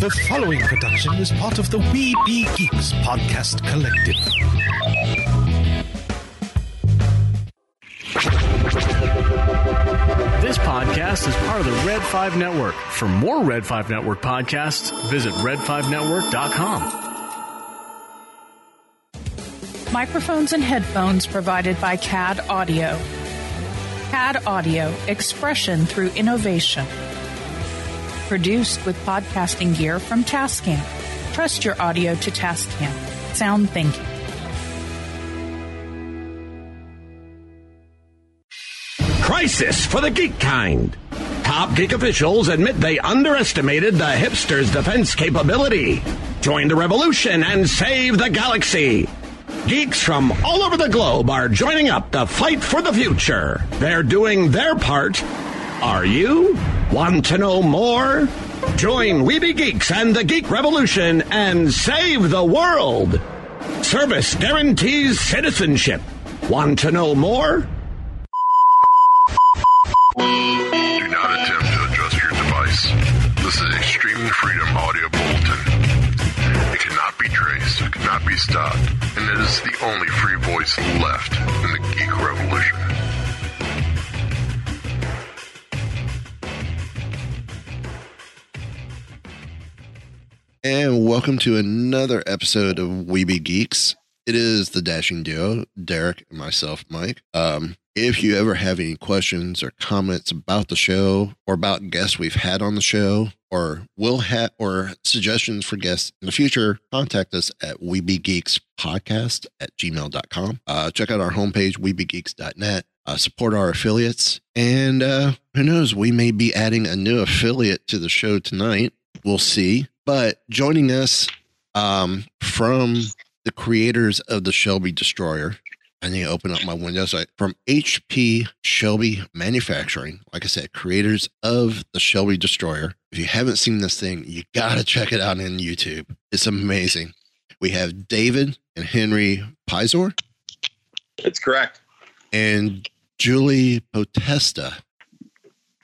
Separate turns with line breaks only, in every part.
The following production is part of the We Be Geeks podcast collective.
This podcast is part of the Red 5 Network. For more Red 5 Network podcasts, visit red5network.com.
Microphones and headphones provided by CAD Audio. CAD Audio, expression through innovation. Produced with podcasting gear from Tascam. Trust your audio to Tascam. Sound thinking.
Crisis for the geek kind. Top geek officials admit they underestimated the hipsters' defense capability. Join the revolution and save the galaxy. Geeks from all over the globe are joining up to fight for the future. They're doing their part. Are you? Want to know more? Join Weeby Geeks and the Geek Revolution and save the world. Service guarantees citizenship. Want to know more?
Do not attempt to adjust your device. This is streaming freedom audio bulletin. It cannot be traced, it cannot be stopped, and it is the only free voice left in the geek revolution.
And welcome to another episode of Weeby Geeks. It is the dashing duo, Derek and myself, Mike. Um, if you ever have any questions or comments about the show or about guests we've had on the show or will have or suggestions for guests in the future, contact us at weebygeekspodcast at gmail.com. Uh, check out our homepage, weebygeeks.net. Uh, support our affiliates. And uh, who knows, we may be adding a new affiliate to the show tonight. We'll see. But joining us um, from the creators of the Shelby Destroyer, I need to open up my window. So from HP Shelby Manufacturing, like I said, creators of the Shelby Destroyer. If you haven't seen this thing, you got to check it out on YouTube. It's amazing. We have David and Henry Pizor
That's correct.
and Julie Potesta.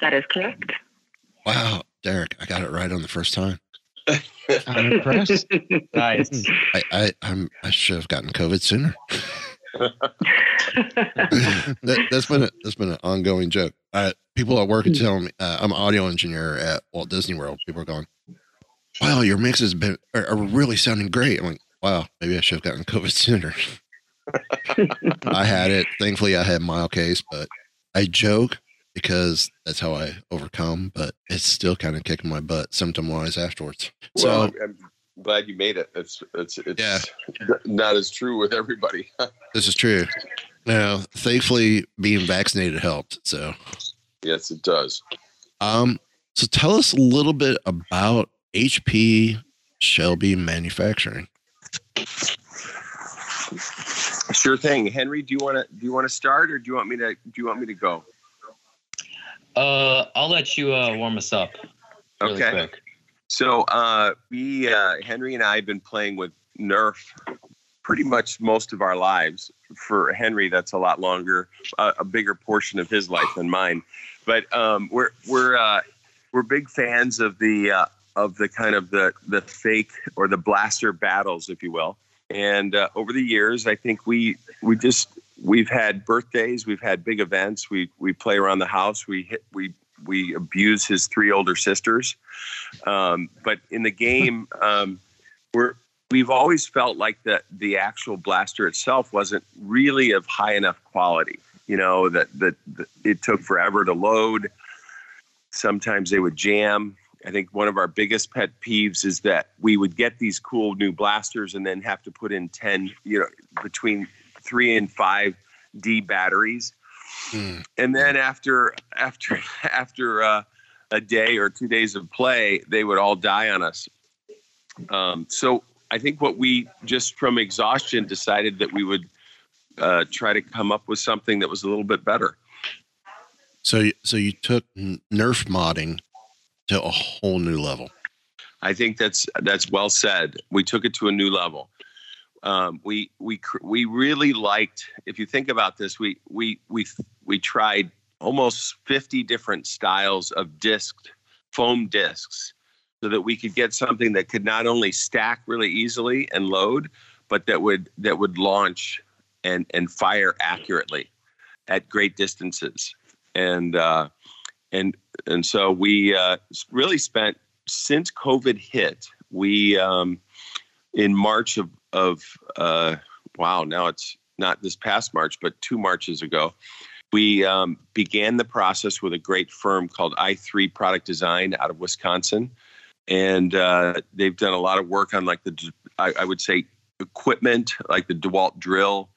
That is correct.
Wow, Derek, I got it right on the first time.
I'm impressed.
Nice.
I, I I'm I should have gotten COVID sooner. that, that's been a, that's been an ongoing joke. Uh, people at work are telling me uh, I'm an audio engineer at Walt Disney World. People are going, "Wow, your mixes been are, are really sounding great." I'm like, "Wow, maybe I should have gotten COVID sooner." I had it. Thankfully, I had mild case, but I joke because that's how I overcome. But it's still kind of kicking my butt symptom wise afterwards. So
well, I'm, I'm glad you made it. It's it's it's
Yeah.
not as true with everybody.
this is true. Now, thankfully, being vaccinated helped. So.
yes, it does.
Um, so tell us a little bit about HP Shelby Manufacturing.
Sure thing. Henry, do you want to do you want to start or do you want me to do you want me to go?
Uh, I'll let you uh, warm us up. Really
Okay.
Quick.
So uh, we uh, Henry and I have been playing with Nerf pretty much most of our lives. For Henry, that's a lot longer, uh, a bigger portion of his life than mine. But um, we're we're uh, we're big fans of the uh, of the kind of the the fake or the blaster battles, if you will. And uh, over the years, I think we we just we've had birthdays, we've had big events. We we play around the house. We hit we we abuse his three older sisters. Um, but in the game, um, we're we've always felt like the the actual blaster itself wasn't really of high enough quality. You know that that, that it took forever to load. Sometimes they would jam. I think one of our biggest pet peeves is that we would get these cool new blasters and then have to put in 10, you know, between three and five D batteries.
Hmm.
And then after, after, after uh, a day or two days of play, they would all die on us. Um, so I think what we just from exhaustion decided that we would uh, try to come up with something that was a little bit better.
So, you- so you took Nerf modding to a whole new level.
I think that's that's well said. We took it to a new level. Um, we we we really liked. If you think about this, we we we we tried almost fifty different styles of disc foam discs so that we could get something that could not only stack really easily and load, but that would that would launch and and fire accurately at great distances. And uh, and and so we uh, really spent since COVID hit. We um, in March of of uh, wow now it's not this past March but two Marches ago. We um, began the process with a great firm called i3 Product Design out of Wisconsin, and uh, they've done a lot of work on like the I, I would say equipment like the DeWalt drill.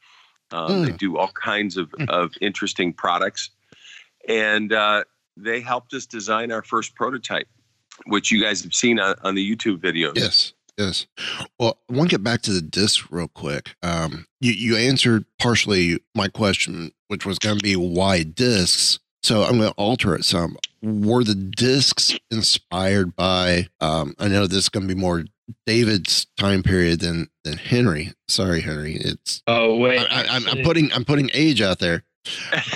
Um, mm. They do all kinds of, mm. of interesting products, and uh, they helped us design our first prototype, which you guys have seen on, on the YouTube videos.
Yes. Yes. Well, I want to get back to the disc real quick. Um, you, you answered partially my question, which was going to be why discs. So I'm going to alter it some. Were the discs inspired by? Um, I know this is going to be more David's time period than than Henry. Sorry, Henry. It's
oh wait.
I, am putting I'm putting age out there.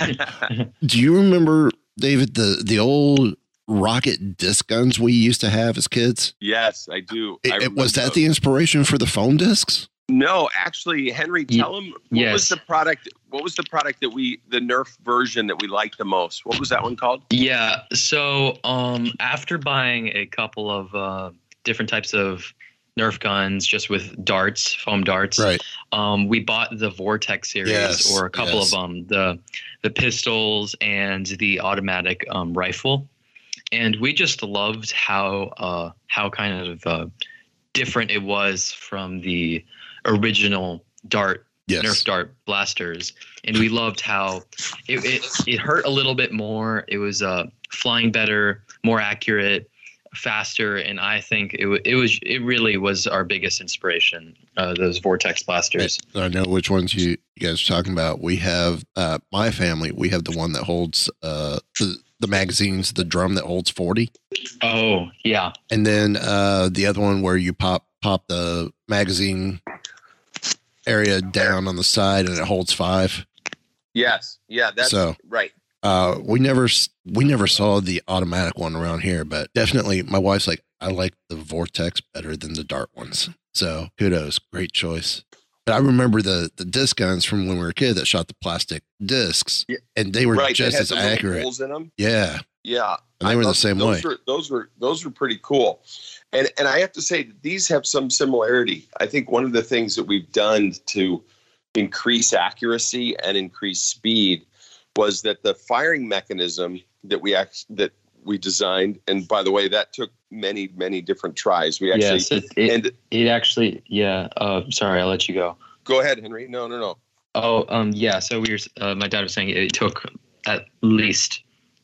Do you remember David the the old rocket disc guns we used to have as kids?
Yes, I do.
It, I was that the inspiration for the foam discs?
No, actually, Henry, tell him what yes. was the product. What was the product that we, the Nerf version that we liked the most? What was that one called?
Yeah. So, um, after buying a couple of uh, different types of Nerf guns, just with darts, foam darts,
right?
Um, we bought the Vortex series yes. or a couple yes. of them, the the pistols and the automatic um, rifle and we just loved how uh, how kind of uh, different it was from the original Dart yes. Nerf Dart blasters, and we loved how it, it it hurt a little bit more. It was uh, flying better, more accurate, faster, and I think it it was it really was our biggest inspiration. Uh, those Vortex blasters.
I know which ones you, you guys are talking about. We have uh, my family. We have the one that holds uh, the the magazines, the drum that holds 40.
Oh, yeah.
And then uh, the other one where you pop pop the magazine area down on the side and it holds five.
Yes. Yeah, that's so, right.
Uh, we never we never saw the automatic one around here, but definitely my wife's like, I like the Vortex better than the Dart ones. So kudos, great choice. But I remember the the disc guns from when we were a kid that shot the plastic discs, yeah. and they were right. just as accurate.
Holes in them.
Yeah,
yeah,
and they I were the same
those
way.
Were, those were those were pretty cool, and and I have to say these have some similarity. I think one of the things that we've done to increase accuracy and increase speed was that the firing mechanism that we act that we designed, and by the way, that took many many different tries. We actually
yes, it, it, and it actually yeah. Uh, sorry, I'll let you go.
Go ahead, Henry. No, no, no.
Oh, um, yeah. So we were. Uh, my dad was saying it took at least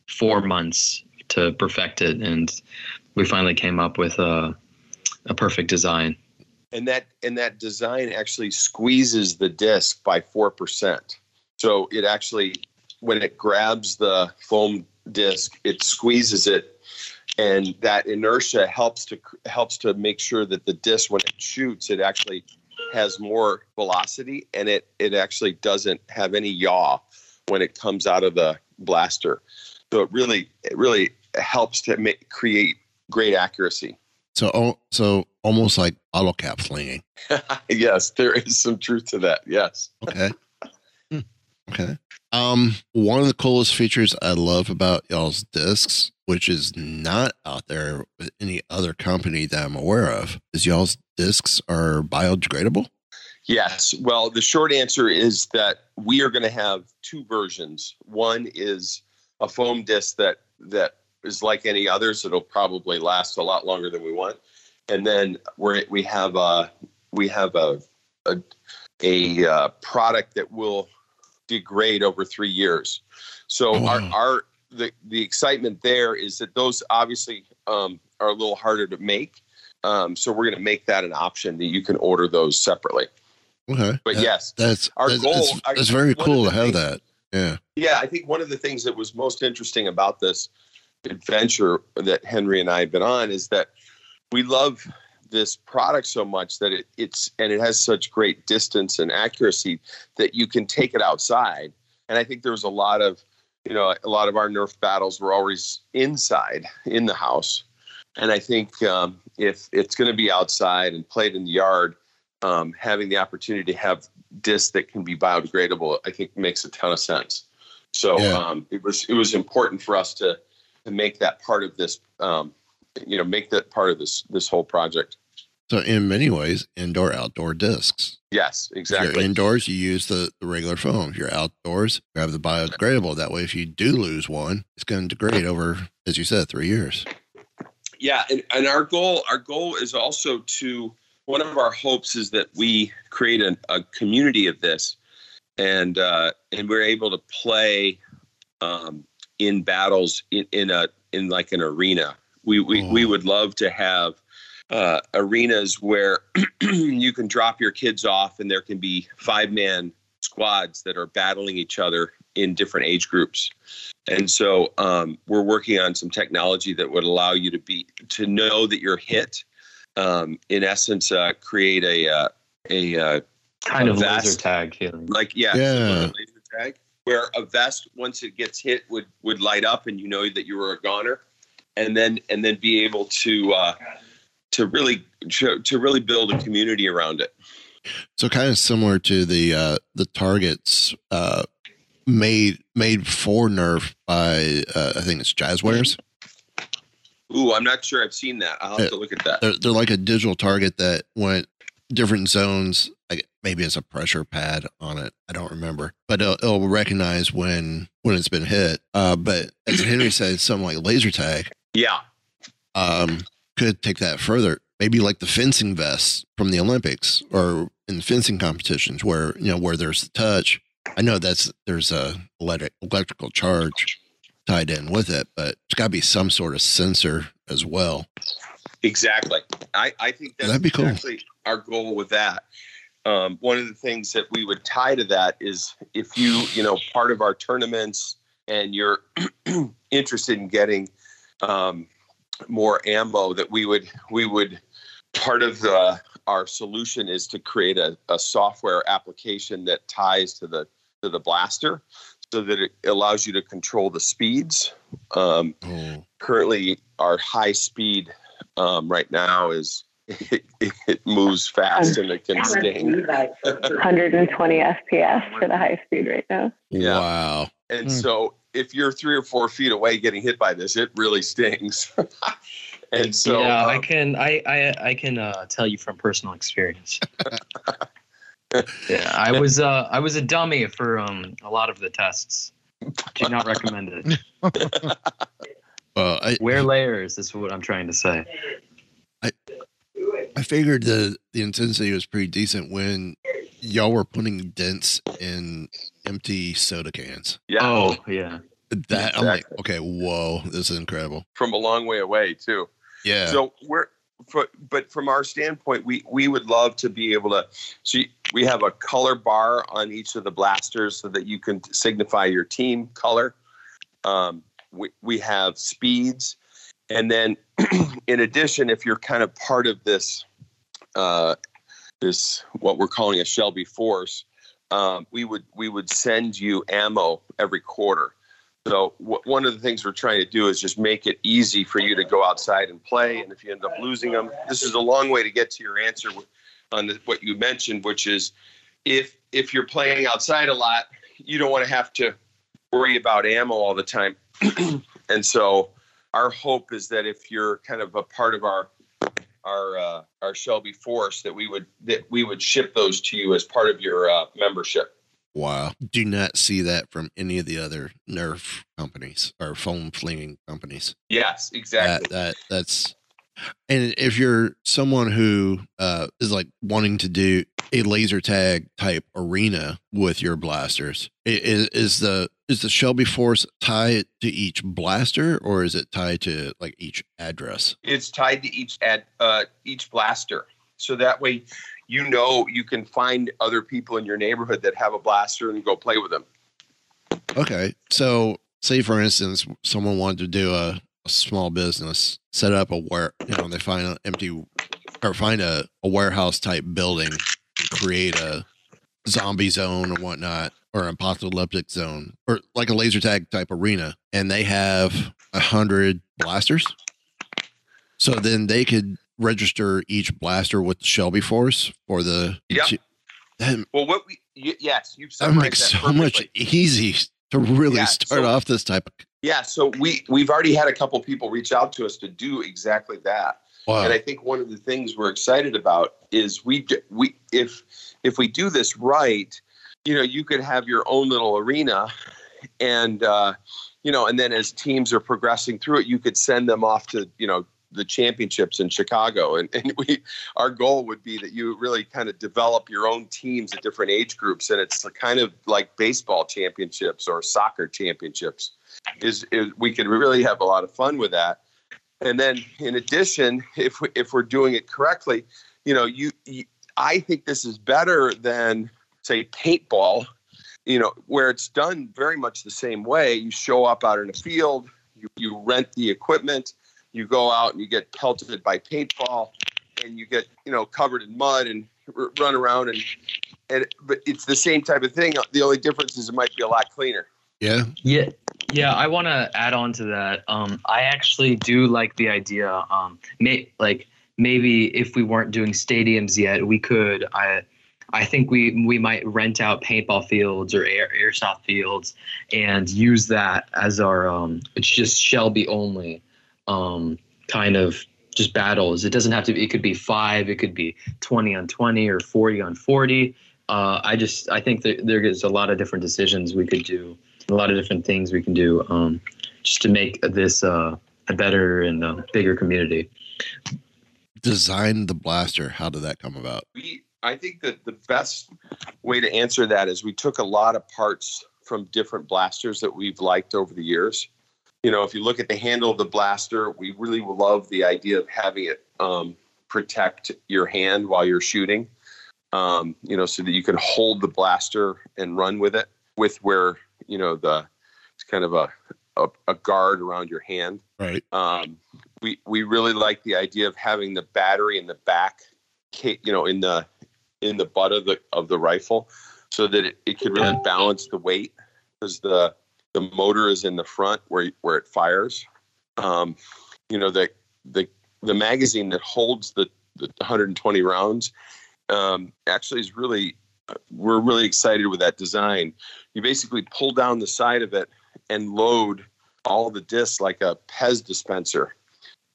four months to perfect it, and we finally came up with a a perfect design.
And that and that design actually squeezes the disc by four percent. So it actually, when it grabs the foam disc, it squeezes it and that inertia helps to helps to make sure that the disc when it shoots it actually has more velocity and it it actually doesn't have any yaw when it comes out of the blaster. So it really it really helps to make create great accuracy.
So so almost like bottle cap flinging
yes there is some truth to that yes.
Okay. Hmm. okay um, one of the coolest features I love about y'all's discs, which is not out there with any other company that I'm aware of, is y'all's discs are biodegradable.
Yes. Well, the short answer is that we are going to have two versions. One is a foam disc that that is like any others. It'll probably last a lot longer than we want. And then we're we have a we have a a, a uh, product that will degrade over three years. So oh, our, our the the excitement there is that those obviously um, are a little harder to make. Um, so we're going to make that an option that you can order those separately.
Okay,
but
that,
yes,
that's our that's, goal. That's, very cool to have things, that. Yeah,
yeah. I think one of the things that was most interesting about this adventure that Henry and I have been on is that we love this product so much that it, it's and it has such great distance and accuracy that you can take it outside. And I think there was a lot of, you know, a lot of our Nerf battles were always inside in the house. and I think um, if it's going to be outside and played in the yard, um, having the opportunity to have discs that can be biodegradable, I think makes a ton of sense. So
Yeah.
um, it was it was important for us to to make that part of this, um, you know, make that part of this this whole project.
So in many ways, indoor outdoor discs.
Yes,
If
exactly.
you're indoors, you use the, the regular foam. If you're outdoors, grab the biodegradable. That way, if you do lose one, it's going to degrade over, as you said, three years.
yeah and, and our goal our goal is also to one of our hopes is that we create a, a community of this and uh, and we're able to play um, in battles in, in a in like an arena we we, we would love to have uh, arenas where you can drop your kids off and there can be five man squads that are battling each other in different age groups and so um, we're working on some technology that would allow you to be to know that you're hit. Um, in essence, uh, create a uh, a uh,
Kind
a
of
vest.
laser tag feeling.
like yeah,
Yeah.
like a laser tag, where a vest once it gets hit would would light up and you know that you were a goner, and then and then be able to uh, to really to, really build a community around it.
So kind of similar to the uh, the targets uh, made made for Nerf by uh, I think it's Jazwares.
Ooh, I'm not sure I've seen that. I'll have to look at that.
They're, they're like a digital target that went different zones. Like maybe it's a pressure pad on it. I don't remember, but it'll, it'll recognize when when it's been hit. Uh, but as Henry said, something like laser tag
Yeah,
um, could take that further. Maybe like the fencing vests from the Olympics or in fencing competitions, where you know where there's the touch. I know that's there's a electric electrical charge tied in with it, but there's got to be some sort of sensor as well.
Exactly. I, I think that's
That'd be cool.
our goal with that. Um, one of the things that we would tie to that is if you, you know, part of our tournaments and you're interested in getting um, more ammo, that we would, we would, part of the, our solution is to create a, a software application that ties to the, to the blaster so that it allows you to control the speeds. Um,
Oh,
currently our high speed um, right now is it, it moves fast and it can sting.
120 FPS for the high speed right now.
Yeah.
wow!
And so if you're three or four feet away getting hit by this, it really stings. and so
yeah, I
um,
can I I, I can uh, tell you from personal experience. yeah, I was uh, I was a dummy for um, a lot of the tests. Do not recommend it.
Well, I
Wear layers is what I'm trying to say.
I I figured the the intensity was pretty decent when y'all were putting dents in empty soda cans.
yeah,
Oh yeah.
That I'm like, okay, whoa, this is incredible.
from a long way away too.
Yeah.
So we're, for, but from our standpoint, we we would love to be able to. See, we have a color bar on each of the blasters so that you can signify your team color. Um, we we have speeds, and then in addition, if you're kind of part of this, uh, this what we're calling a Shelby Force, um, we would we would send you ammo every quarter. So w- one of the things we're trying to do is just make it easy for you to go outside and play. And if you end up losing them, this is a long way to get to your answer on the, what you mentioned, which is if if you're playing outside a lot, you don't want to have to worry about ammo all the time. and so our hope is that if you're kind of a part of our our uh, our Shelby Force, that we would that we would ship those to you as part of your uh, membership.
Wow. Do not see that from any of the other Nerf companies or foam flinging companies.
Yes, exactly.
That, that that's and if you're someone who uh, is like wanting to do a laser tag type arena with your blasters, is, is the is the Shelby Force tied to each blaster or is it tied to like each address?
it's tied to each ad, uh, each blaster, so that way you know you can find other people in your neighborhood that have a blaster and go play with them.
Okay. So, say for instance, someone wanted to do a, a small business, set up a where you know they find an empty or find a, a warehouse type building, and create a zombie zone or whatnot, or an apocalyptic zone, or like a laser tag type arena, and they have a hundred blasters. So then they could register each blaster with the Shelby Force or the. yeah.
Well, what we y- yes, you've
that makes
that
so much easy to really
Yeah,
start
so-
off this type of.
Yeah, so we we've already had a couple people reach out to us to do exactly that.
Wow.
And I think one of the things we're excited about is we we if if we do this right, you know, you could have your own little arena, and uh, you know, and then as teams are progressing through it, you could send them off to you know the championships in Chicago, and and we our goal would be that you really kind of develop your own teams at different age groups, and it's kind of like baseball championships or soccer championships. Is, is we could really have a lot of fun with that. And then in addition, if we, if we're doing it correctly, you know, you, you I think this is better than say paintball, you know, where it's done very much the same way. You show up out in a field, you, you rent the equipment, you go out and you get pelted by paintball, and you get you know covered in mud and r- run around and and but it's the same type of thing. The only difference is it might be a lot cleaner.
Yeah.
Yeah, yeah. I want to add on to that. Um, I actually do like the idea. Um, may, like maybe if we weren't doing stadiums yet, we could. I, I think we we might rent out paintball fields or air airsoft fields and use that as our. Um, it's just Shelby only, um, kind of just battles. It doesn't have to. be It could be five. It could be twenty on twenty or forty on forty. Uh, I just I think that there is a lot of different decisions we could do a lot of different things we can do um, just to make this uh, a better and uh, bigger community.
Design the blaster. How did that come about?
we i think that the best way to answer that is we took a lot of parts from different blasters that we've liked over the years you know if you look at the handle of the blaster we really love the idea of having it um, protect your hand while you're shooting um, you know so that you can hold the blaster and run with it with where you know the it's kind of a a, a guard around your hand
Right.
um, we we really like the idea of having the battery in the back, you know, in the in the butt of the of the rifle, so that it, it could really balance the weight because the the motor is in the front where where it fires. Um, you know, the the the magazine that holds the the 120 rounds um, actually is really we're really excited with that design. You basically pull down the side of it and load all the discs like a Pez dispenser.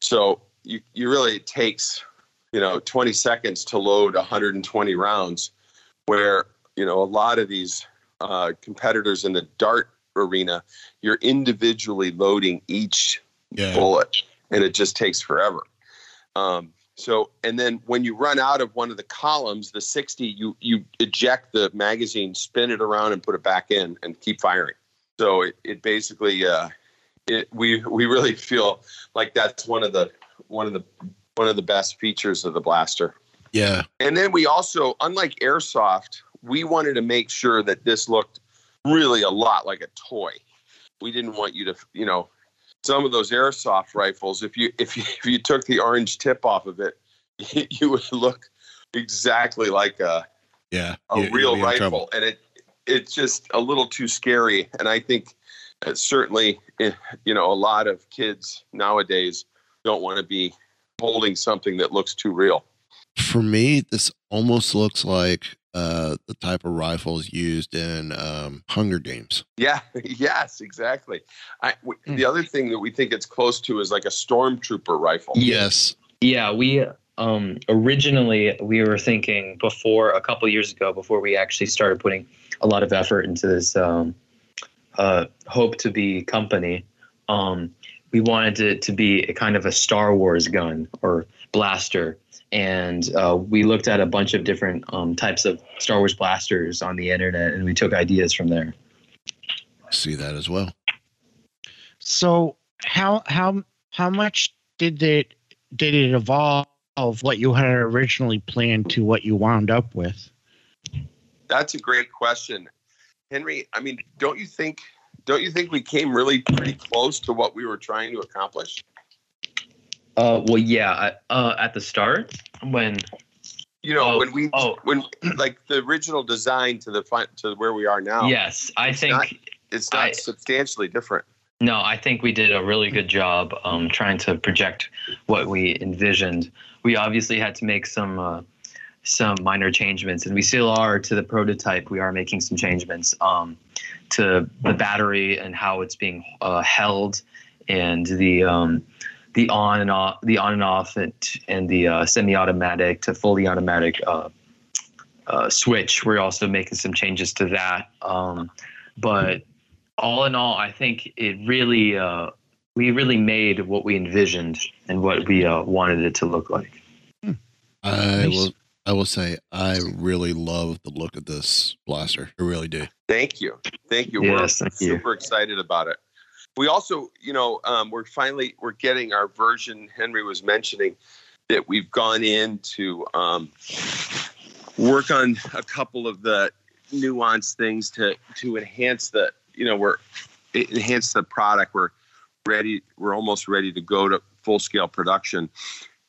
So you, you really it takes you know 20 seconds to load 120 rounds, where you know a lot of these uh, competitors in the dart arena, you're individually loading each
Yeah.
bullet, and it just takes forever. Um, so and then when you run out of one of the columns, the 60, you you eject the magazine, spin it around, and put it back in, and keep firing. So it, it basically uh, it, we we really feel like that's one of the one of the one of the best features of the blaster.
Yeah.
And then we also, unlike airsoft, we wanted to make sure that this looked really a lot like a toy. We didn't want you to, you know, some of those airsoft rifles. If you if you if you took the orange tip off of it, you would look exactly like a
Yeah.
a
You-
real
be in trouble.
rifle, and it it's just a little too scary. And I think uh, certainly, eh, you know, a lot of kids nowadays don't want to be holding something that looks too real.
For me, this almost looks like uh, the type of rifles used in um, Hunger Games.
Yeah, yes, exactly. I, w- The other thing that we think it's close to is like a stormtrooper rifle.
Yes.
Yeah, we um, originally we were thinking before a couple years ago before we actually started putting a lot of effort into this um, uh, hope to be company. Um, we wanted it to be a kind of a Star Wars gun or blaster, and uh, we looked at a bunch of different um, types of Star Wars blasters on the internet, and we took ideas from there.
I See that as well.
So how how how much did it did it evolve what you had originally planned to what you wound up with?
That's a great question, Henry. I mean, don't you think? Don't you think we came really pretty close to what we were trying to accomplish?
Uh, well, yeah, uh, at the start when
You know,
Oh,
when we
oh.
when like the original design to the fi- to where we are now.
yes, I
It's
think
not- it's not
I-
substantially different.
No, I think we did a really good job um, trying to project what we envisioned. We obviously had to make some uh, some minor changements, and we still are to the prototype. We are making some changements um, to the battery and how it's being uh, held, and the um, the on and off, the on and off, and, and the uh, semi-automatic to fully automatic uh, uh, switch. We're also making some changes to that, um, but all in all, I think it really uh, we really made what we envisioned and what we uh, wanted it to look like.
I will. I will say I really love the look of this blaster. I really do.
Thank you, thank you.
Yes,
we're
thank you.
super excited about it. We also, you know, um, we're finally we're getting our version. Henry was mentioning that we've gone in to um, work on a couple of the nuanced things to to enhance the, you know, we're enhance the product. We're ready. We're almost ready to go to full scale production,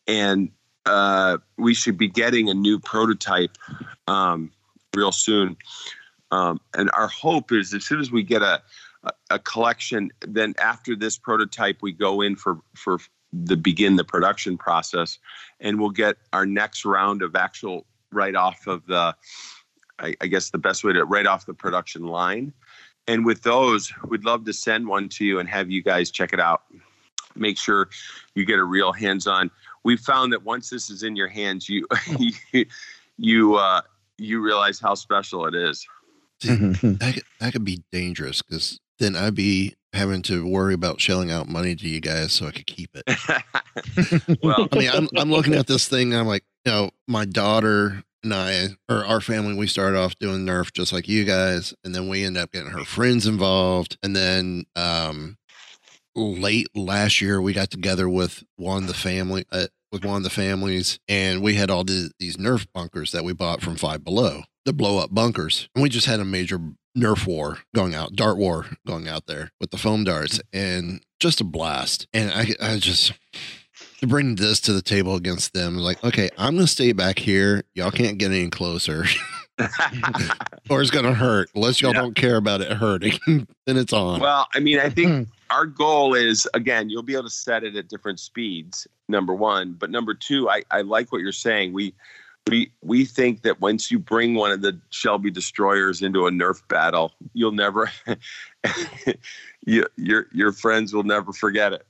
and uh, we should be getting a new prototype um, real soon. Um, and our hope is as soon as we get a, a, collection, then after this prototype, we go in for for the begin the production process, and we'll get our next round of actual right off of the, I, I guess the best way to right off the production line. And with those, we'd love to send one to you and have you guys check it out. Make sure you get a real hands-on we found that once this is in your hands, you you you, uh, you realize how special it is.
that, could, that could be dangerous because then I'd be having to worry about shelling out money to you guys so I could keep it.
well,
I mean, I'm I'm looking at this thing. And I'm like, you know, my daughter and I, or our family, we started off doing Nerf just like you guys, and then we end up getting her friends involved, and then um, late last year we got together with one of the family uh, with one of the families and we had all the, these nerf bunkers that we bought from five below. The blow up bunkers. And we just had a major nerf war going out dart war going out there with the foam darts and just a blast. And i, I just to bring this to the table against them like okay i'm gonna stay back here. Y'all can't get any closer. Or it's gonna hurt. Unless y'all
Yeah.
don't care about it hurting then it's on.
Well, I mean, I think our goal is again, you'll be able to set it at different speeds. Number one, but number two, I, I like what you're saying. We we we think that once you bring one of the Shelby destroyers into a Nerf battle, you'll never you, your your friends will never forget it,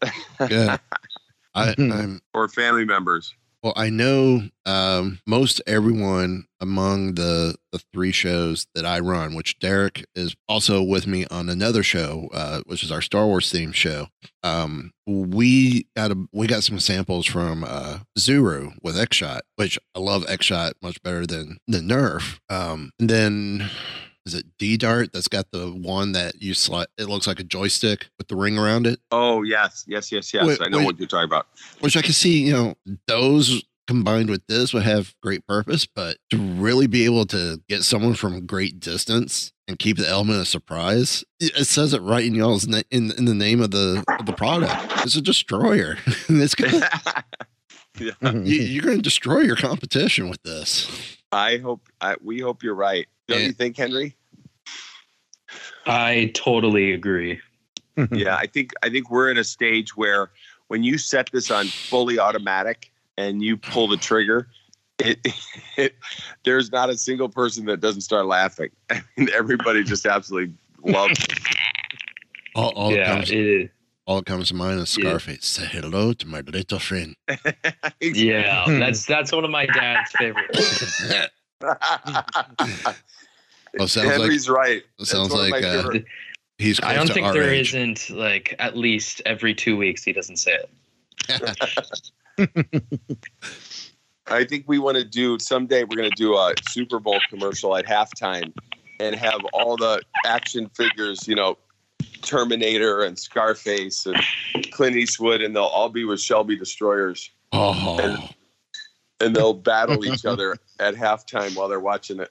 yeah I, i'm
or family members.
Well, I know um, most everyone among the the three shows that I run, which Derek is also with me on another show, uh, which is our Star Wars themed show. Um, we got a we got some samples from uh, Zuru with X Shot, which I love X Shot much better than than Nerf. Um, and then is it D Dart that's got the one that you slide? It looks like a joystick with the ring around it.
Oh yes, yes, yes, yes.
Wait,
I know
wait.
what you're talking about.
which I can see, you know, those combined with this would have great purpose, but to really be able to get someone from a great distance and keep the element of surprise, it says it right in y'all's na- in in the name of the of the product. It's a destroyer. it's gonna,
yeah.
you, you're going to destroy your competition with this.
I hope I, we hope you're right. Don't
Yeah.
you think, Henry?
I totally agree.
yeah, I think I think we're in a stage where when you set this on fully automatic and you pull the trigger, it, it there's not a single person that doesn't start laughing. I mean, everybody just absolutely loves it.
All, all
yeah,
comes,
it is.
all comes to mind is
Yeah.
Scarface. Say hello to my little friend.
Yeah, that's that's one of my dad's favorites.
Well, sounds like-
Henry's right.
Sounds
one of my
like, uh,
favorite-
He's
I don't
to
think
our
there
age.
not like at least every two weeks he doesn't say it.
I think we want to do someday. We're going to do a Super Bowl commercial at halftime and have all the action figures. You know, Terminator and Scarface and Clint Eastwood, and they'll all be with Shelby destroyers.
Oh,
and they'll battle each other at halftime while they're watching it,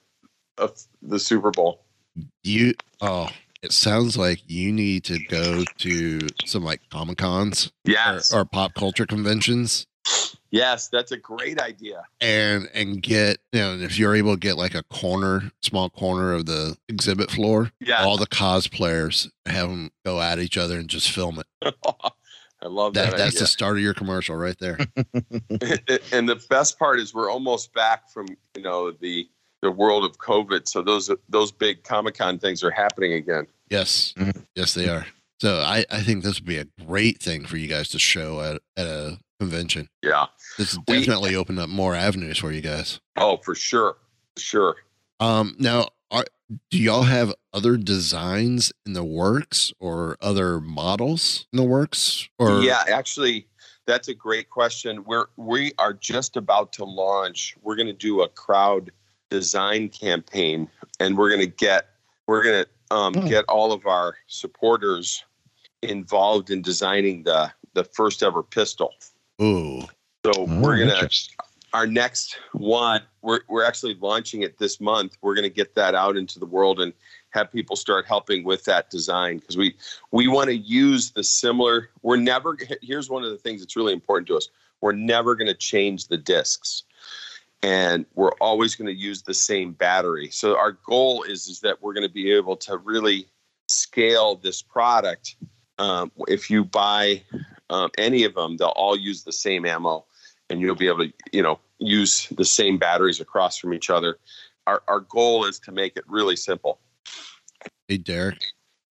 uh, the Super Bowl.
you oh it sounds like you need to go to some like comic cons
Yes.
or, or pop culture conventions
Yes, that's a great idea.
and and get you know if you're able to get like a corner small corner of the exhibit floor
Yeah.
all the cosplayers have them go at each other and just film it
I love that.
that, that's
idea.
the start of your commercial right there
and the best part is we're almost back from you know the the world of COVID. So those those big Comic Con things are happening again.
yes yes they are so i i think this would be a great thing for you guys to show at, at a convention
Yeah.
this has
We-
definitely opened up more avenues for you guys
Oh, for sure, sure.
um now are do y'all have other designs in the works or other models in the works or
yeah, actually, that's a great question. We're we are just about to launch. We're going to do a crowd design campaign, and we're going to get we're going to um,
Hmm.
get all of our supporters involved in designing the the first ever pistol.
Ooh.
So
Oh,
we're gonna our next one. We're we're actually launching it this month. We're gonna get that out into the world and have people start helping with that design because we we want to use the similar. We're never. Here's one of the things that's really important to us. We're never going to change the discs, and we're always going to use the same battery. So our goal is is that we're going to be able to really scale this product. Um, if you buy um, any of them, they'll all use the same ammo, and you'll be able to you know use the same batteries across from each other. Our our goal is to make it really simple.
Hey, Derek,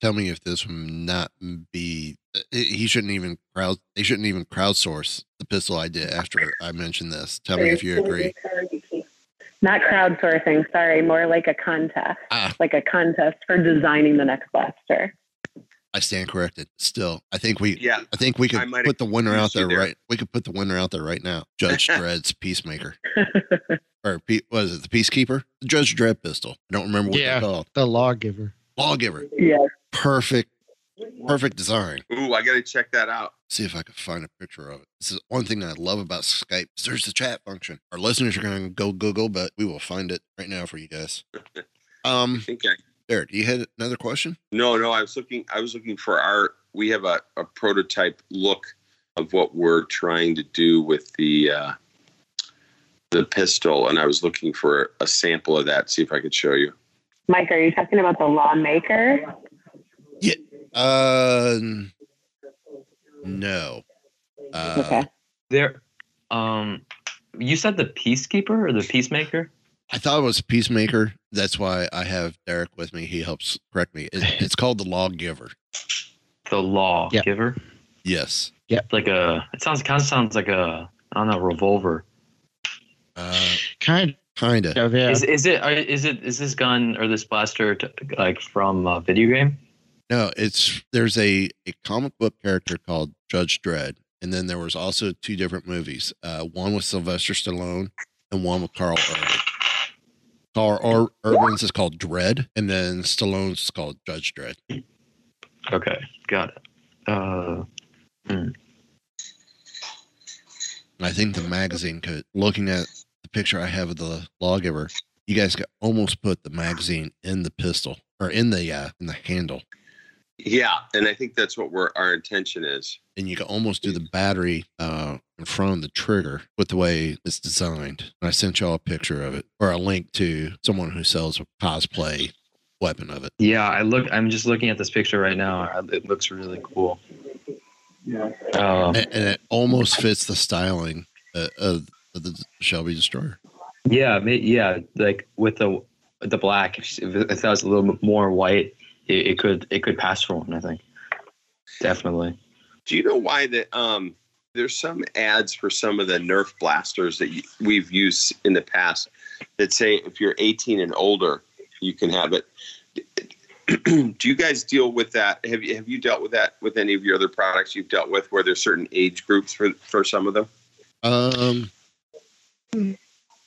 tell me if this would not be. He shouldn't even crowd. They shouldn't even crowdsource the pistol idea after I mentioned this. Tell me if you agree.
Not crowdsourcing, sorry, more like a contest.
Ah.
Like a contest for designing the next blaster.
I stand corrected. Still, I think we.
Yeah,
I think we could put the winner out there,
there.
right. We could put the winner out there right now. Judge Dredd's Peacemaker, or Pe- what is it? The Peacekeeper, the Judge Dredd pistol. I don't remember what
Yeah.
they're called.
The lawgiver.
Lawgiver.
Yes.
Perfect. Perfect design.
Ooh, I got to check that out.
see if I can find a picture of it. This is one thing that I love about Skype. is There's the chat function. Our listeners are going to go Google, but we will find it right now for you guys. Um,
I think I
Derek, you had another question?
No, no, I was looking I was looking for our we have a, a prototype look of what we're trying to do with the uh the pistol and I was looking for a sample of that, see if I could show you.
Mike, are you talking about the lawmaker?
Uh, no. Uh,
Okay.
There, um, you said the peacekeeper or the peacemaker?
I thought it was Peacemaker. That's why I have Derek with me. He helps correct me. It, it's called the Lawgiver.
The lawgiver.
Yep.
giver.
Yes.
Like a. It sounds kind of sounds like a. I don't know, revolver.
Uh,
Kind
kind of.
of, yeah.
Is is it? are- Is it? Is this gun or this blaster t like from a video game?
No, it's there's a, a comic book character called Judge Dredd, and then there was also two different movies. Uh, one with Sylvester Stallone and one with Karl Urban. Karl Ur- Urban's is called Dredd, and then Stallone's is called Judge Dredd.
Okay, got it. Uh,
And I think the magazine could, looking at the picture I have of the lawgiver, you guys could almost put the magazine in the pistol or in the uh, in the handle,
Yeah, and I think that's what we're our intention is.
and you can almost do the battery uh, in front of the trigger with the way it's designed. And I sent y'all a picture of it or a link to someone who sells a cosplay weapon of it.
yeah, I look. I'm just looking at this picture right now. It looks really cool. Uh,
and, and it almost fits the styling uh, of, of the Shelby Destroyer.
yeah, yeah. Like with the the black, if if that was a little bit more white, it, it could it could pass for one. I think definitely.
Do you know why that um there's some ads for some of the Nerf blasters that you, we've used in the past that say if you're 18 and older, you can have it. Do you guys deal with that? Have you have you dealt with that with any of your other products you've dealt with where there's certain age groups for for some of them?
Um,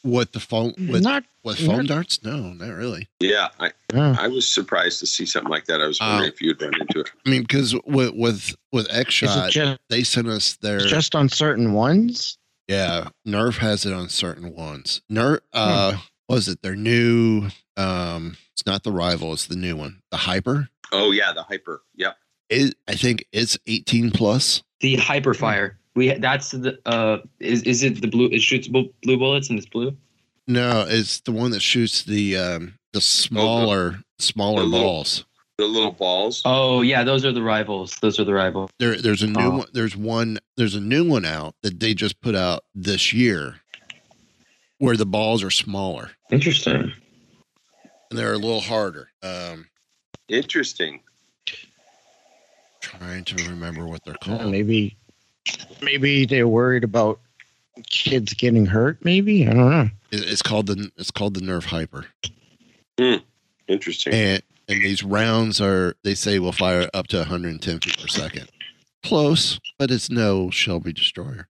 with the phone with
not
with foam
not-
darts? No, not really.
Yeah, I
Oh.
I was surprised to see something like that. I was wondering
Oh.
if you'd run into it.
I mean, because with with with X
Is
Shot,
just,
they sent us their
just on certain ones?
yeah. Nerf has it on certain ones. Nerf, uh, what is it their new? Um, it's not the rival. It's the new one, the Hyper.
Oh yeah, the hyper. Yep.
It, I think it's eighteen plus.
The Hyperfire We that's the uh is is it the blue? It shoots blue bullets and it's blue.
No, it's the one that shoots the um the smaller smaller
the little-
balls.
The little balls.
Oh yeah, those are the rivals. Those are the rivals.
There, there's a new
Oh.
one. There's one. There's a new one out that they just put out this year, where the balls are smaller
Interesting.
and they're a little harder. Um,
Interesting.
trying to remember what they're called.
maybe, maybe they're worried about kids getting hurt. Maybe I don't know.
It's called the. It's called the Nerf Hyper. Hmm.
Interesting.
And and these rounds are they say will fire up to 110 feet per second. Close, but it's no Shelby destroyer.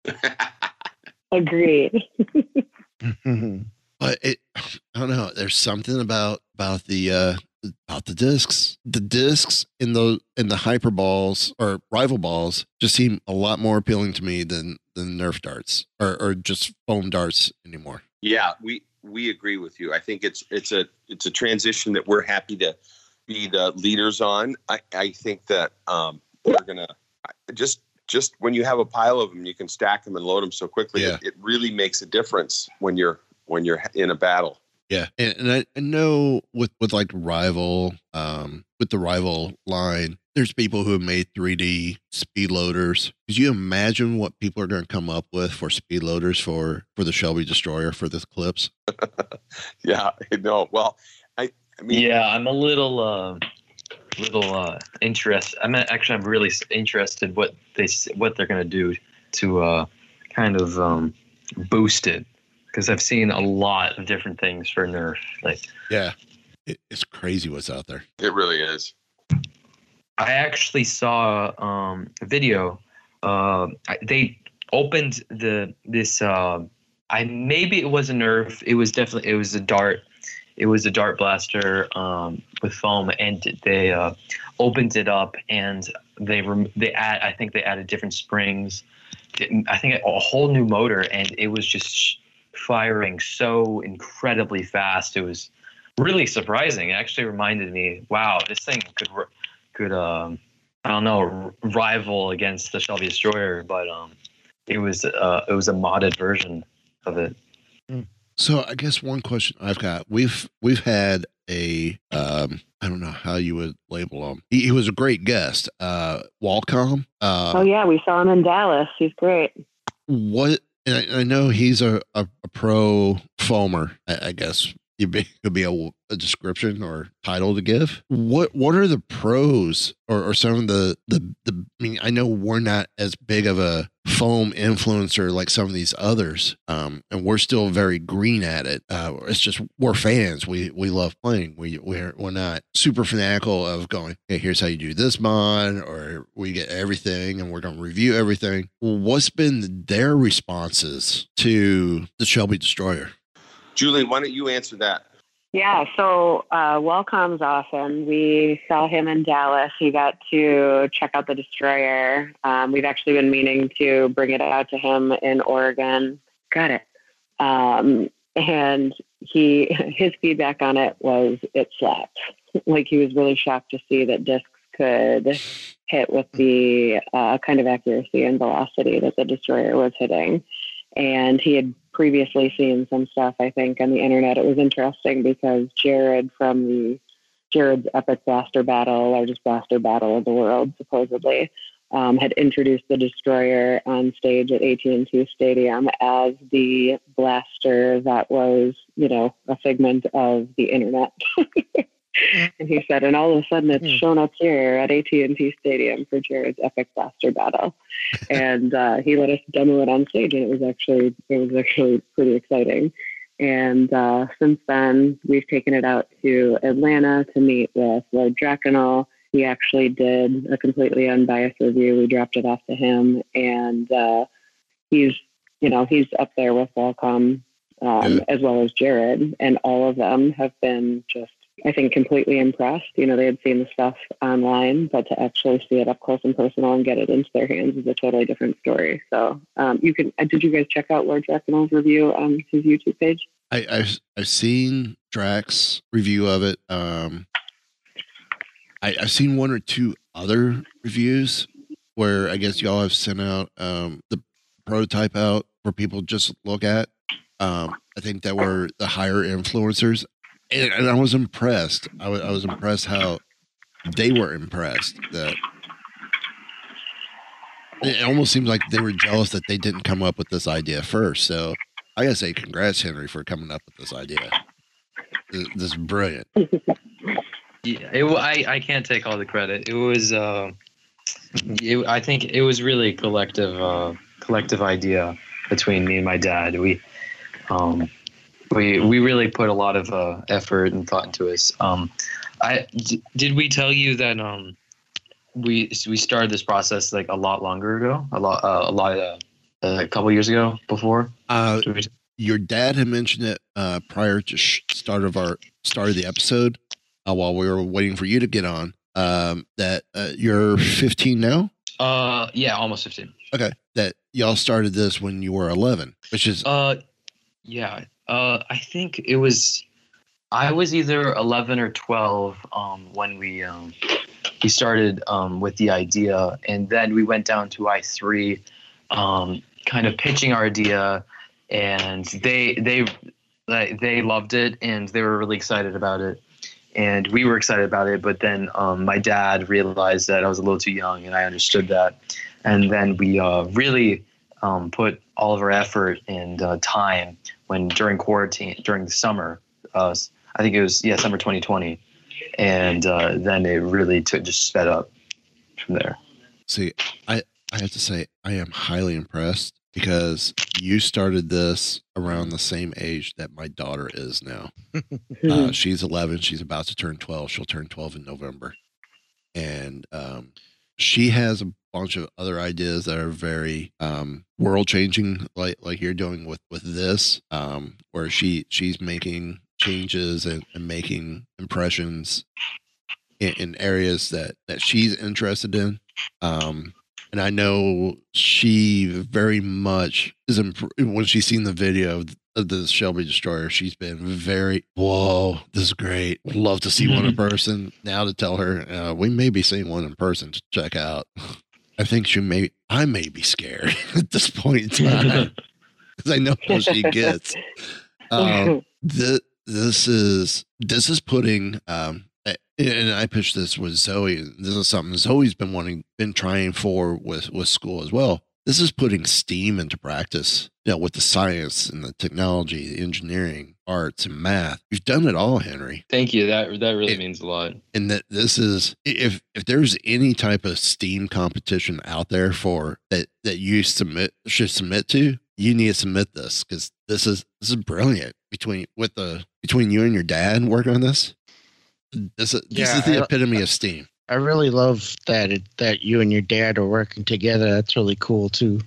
Agreed.
But it, I don't know. There's something about about the uh about the discs. The discs in the in the hyper balls or rival balls just seem a lot more appealing to me than than Nerf darts or or just foam darts anymore.
Yeah, we we agree with you. I think it's it's a it's a transition that we're happy to be the leaders on. I, I think that um, we're gonna just just when you have a pile of them, you can stack them and load them so quickly.
Yeah.
It, it really makes a difference when you're when you're in a battle.
Yeah, and, and I, I know with with like rival, um, with the rival line, there's people who have made 3D speed loaders. Could you imagine what people are going to come up with for speed loaders for for the Shelby Destroyer for this clips?
Yeah, no. Well, I I mean,
Yeah, I'm a little uh, little uh interested. I'm actually I'm really interested what they s- what they're gonna do to uh kind of um boost it because I've seen a lot of different things for Nerf. Like
Yeah, it, it's crazy what's out there.
it really is.
I actually saw um, a video. Uh, they opened the this. Uh, I maybe it was a Nerf. It was definitely it was a dart. It was a dart blaster um, with foam, and they uh, opened it up and they rem- they add. I think they added different springs. I think a whole new motor, and it was just firing so incredibly fast. It was really surprising. It actually reminded me, wow, this thing could could um I don't know rival against the Shelby Destroyer, but um it was uh it was a modded version of it.
So I guess one question I've got we've we've had a um I don't know how you would label him. He, he was a great guest, uh Walcom. Uh,
oh yeah, we saw him in Dallas. He's great.
what and I, I know he's a, a, a pro foamer I, I guess you be, could be a, a description or title to give. What what are the pros or, or some of the, the the i mean i know we're not as big of a foam influencer like some of these others um and we're still very green at it. Uh it's just we're fans. We we love playing. We we're, we're not super fanatical of going hey here's how you do this mod or we get everything and we're going to review everything. What's been their responses to the shelby destroyer
Julian, why don't you answer that?
Yeah, so uh, Walcom's awesome. We saw him in Dallas. He got to check out the destroyer. Um, we've actually been meaning to bring it out to him in Oregon. Got it. Um, and he his feedback on it was it slapped. like he was really shocked to see that discs could hit with the uh, kind of accuracy and velocity that the destroyer was hitting. And he had previously seen some stuff, I think, on the internet. It was interesting because Jared from the Jared's Epic Blaster Battle, largest blaster battle in the world, supposedly, um, had introduced the destroyer on stage at AT&T Stadium as the blaster that was, you know, a figment of the internet. and he said, and all of a sudden it's shown up here at AT&T Stadium for Jared's Epic Blaster Battle. and uh, he let us demo it on stage, and it was actually it was actually pretty exciting. And uh, since then, we've taken it out to Atlanta to meet with Lord Draconical. He actually did a completely unbiased review. We dropped it off to him, and uh, he's you know he's up there with Walcom um, as well as Jared, and all of them have been just I think completely impressed. You know, they had seen the stuff online, but to actually see it up close and personal and get it into their hands is a totally different story. So um, you can. Uh, did you guys check out Lord Draconical's review on his YouTube page?
I, I've I've seen Drax review of it. Um, I, I've seen one or two other reviews where I guess y'all have sent out um, the prototype out for people just look at. Um, I think that were the higher influencers, and, and I was impressed. I was, impressed how they were impressed that it almost seems like they were jealous that they didn't come up with this idea first. So I gotta say, congrats, Henry, for coming up with this idea. This, this is brilliant.
Yeah, it, I I can't take all the credit. It was, uh, it, I think it was really collective, uh, collective idea between me and my dad. We, um, we we really put a lot of uh, effort and thought into this. Um, I d- did we tell you that um, we we started this process like a lot longer ago, a lot uh, a lot uh, a couple years ago before.
Uh, your dad had mentioned it uh, prior to sh- start of our start of the episode uh, while we were waiting for you to get on. Um, that uh, you're 15 now.
Uh, yeah, almost 15.
Okay, that y'all started this when you were 11, which is
uh, yeah. Uh, I think it was I was either 11 or 12 um, when we um, we started um, with the idea, and then we went down to I three, um, kind of pitching our idea, and they they they loved it and they were really excited about it, and we were excited about it. But then um, my dad realized that I was a little too young, and I understood that, and then we uh, really um, put all of our effort and uh, time when during quarantine during the summer. Uh, I think it was yeah summer 2020 and uh, then it really took just sped up from there.
See, I I have to say I am highly impressed because you started this around the same age that my daughter is now. uh, she's 11. She's about to turn 12. She'll turn 12 in November, and um, she has a bunch of other ideas that are very um, world changing, like like you're doing with with this, um, where she she's making changes and, and making impressions in, in, areas that that she's interested in. Um, and I know she very much is imp- when she's seen the video of the Shelby Destroyer. She's been very whoa, this is great. Love to see one in person. Now to tell her uh, we may be seeing one in person to check out. I think she may. I may be scared at this point in time because I know how she gets. Um, the this is this is putting um and I pitched this with Zoe. This is something Zoe's been wanting, been trying for with with school as well. This is putting STEAM into practice, you know, with the science and the technology, the engineering, arts, and math. You've done it all, Henry.
Thank you. That that really it, means a lot.
And that this is if if there's any type of STEAM competition out there for that that you submit should submit to, you need to submit this because this is this is brilliant between with the between you and your dad working on this. This is this yeah, is the I, epitome of steam.
I really love that it, that you and your dad are working together. That's really cool too.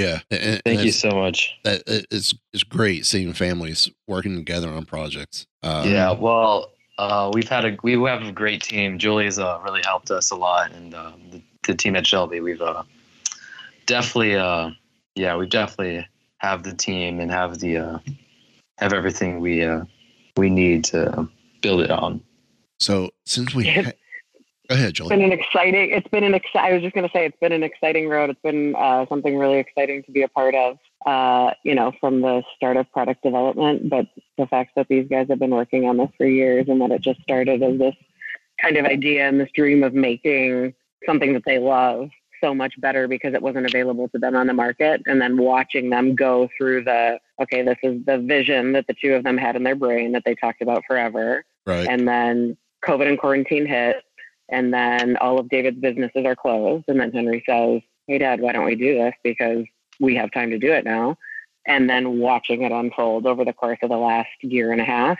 Yeah,
and, thank and you so much.
That it's it's great seeing families working together on projects.
Um, yeah, well, uh, we've had a we have a great team. Julie's uh, really helped us a lot, and uh, the, the, team at Shelby, we've uh, definitely, uh, yeah, we definitely have the team and have the uh, have everything we uh, we need to build it on.
So since we ha- go ahead, Joel.
It's been an exciting. It's been an exci- I was just going to say it's been an exciting road. It's been uh, something really exciting to be a part of. Uh, you know, from the start of product development, but the fact that these guys have been working on this for years and that it just started as this kind of idea and this dream of making something that they love so much better because it wasn't available to them on the market. And then watching them go through the, okay, this is the vision that the two of them had in their brain that they talked about forever.
Right.
And then COVID and quarantine hit. And then all of David's businesses are closed. And then Henry says, Hey, Dad, why don't we do this? Because we have time to do it now. And then watching it unfold over the course of the last year and a half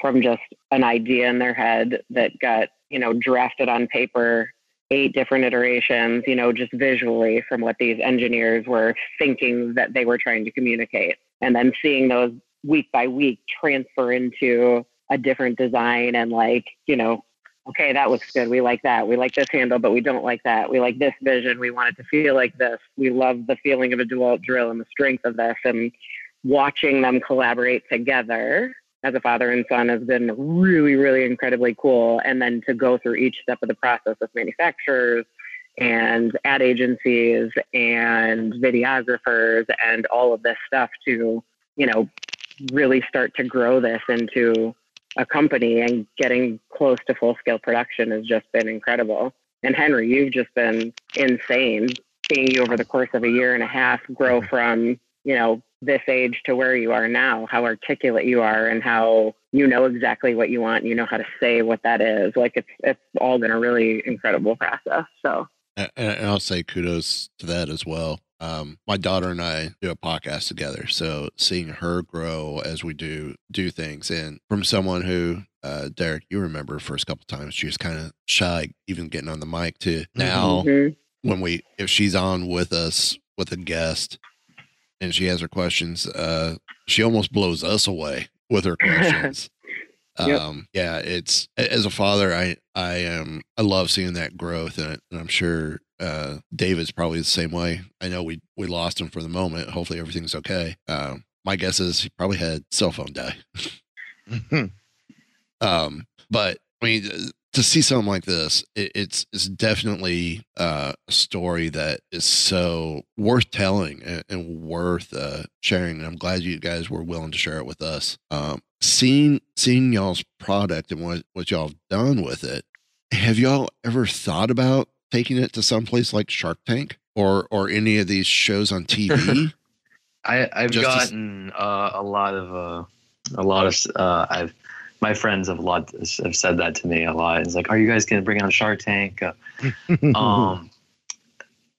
from just an idea in their head that got, you know, drafted on paper eight different iterations, you know, just visually from what these engineers were thinking that they were trying to communicate. And then seeing those week by week transfer into a different design and like, you know, okay, that looks good. We like that. We like this handle, but we don't like that. We like this vision. We want it to feel like this. We love the feeling of a DeWalt drill and the strength of this. And watching them collaborate together as a father and son has been really, really incredibly cool. And then to go through each step of the process with manufacturers and ad agencies and videographers and all of this stuff to, you know, really start to grow this into a company and getting close to full scale production has just been incredible. And Henry, you've just been insane seeing you over the course of a year and a half grow mm-hmm. from, you know, this age to where you are now, how articulate you are and how you know exactly what you want, you know how to say what that is. Like it's it's all been a really incredible process. So
and I'll say kudos to that as well. Um, my daughter and I do a podcast together, so seeing her grow as we do do things, and from someone who, uh, Derek, you remember first couple times she was kind of shy, even getting on the mic. To now, mm-hmm. when we if she's on with us with a guest, and she has her questions, uh, she almost blows us away with her questions. Yep. Um, yeah, it's as a father, I I am I love seeing that growth, and, and I'm sure uh, David's probably the same way. I know we we lost him for the moment. Hopefully, everything's okay. Uh, my guess is he probably had cell phone die. Mm-hmm. um, but I mean, to see something like this, it, it's it's definitely uh, a story that is so worth telling and, and worth uh, sharing. And I'm glad you guys were willing to share it with us. Um, seeing seeing y'all's product and what what y'all have done with it, have y'all ever thought about taking it to someplace like Shark Tank or or any of these shows on TV?
I, I've Just gotten to... uh, a lot of uh, a lot of uh, I've my friends have a lot have said that to me a lot. It's like, are you guys going to bring on Shark Tank? Uh, um,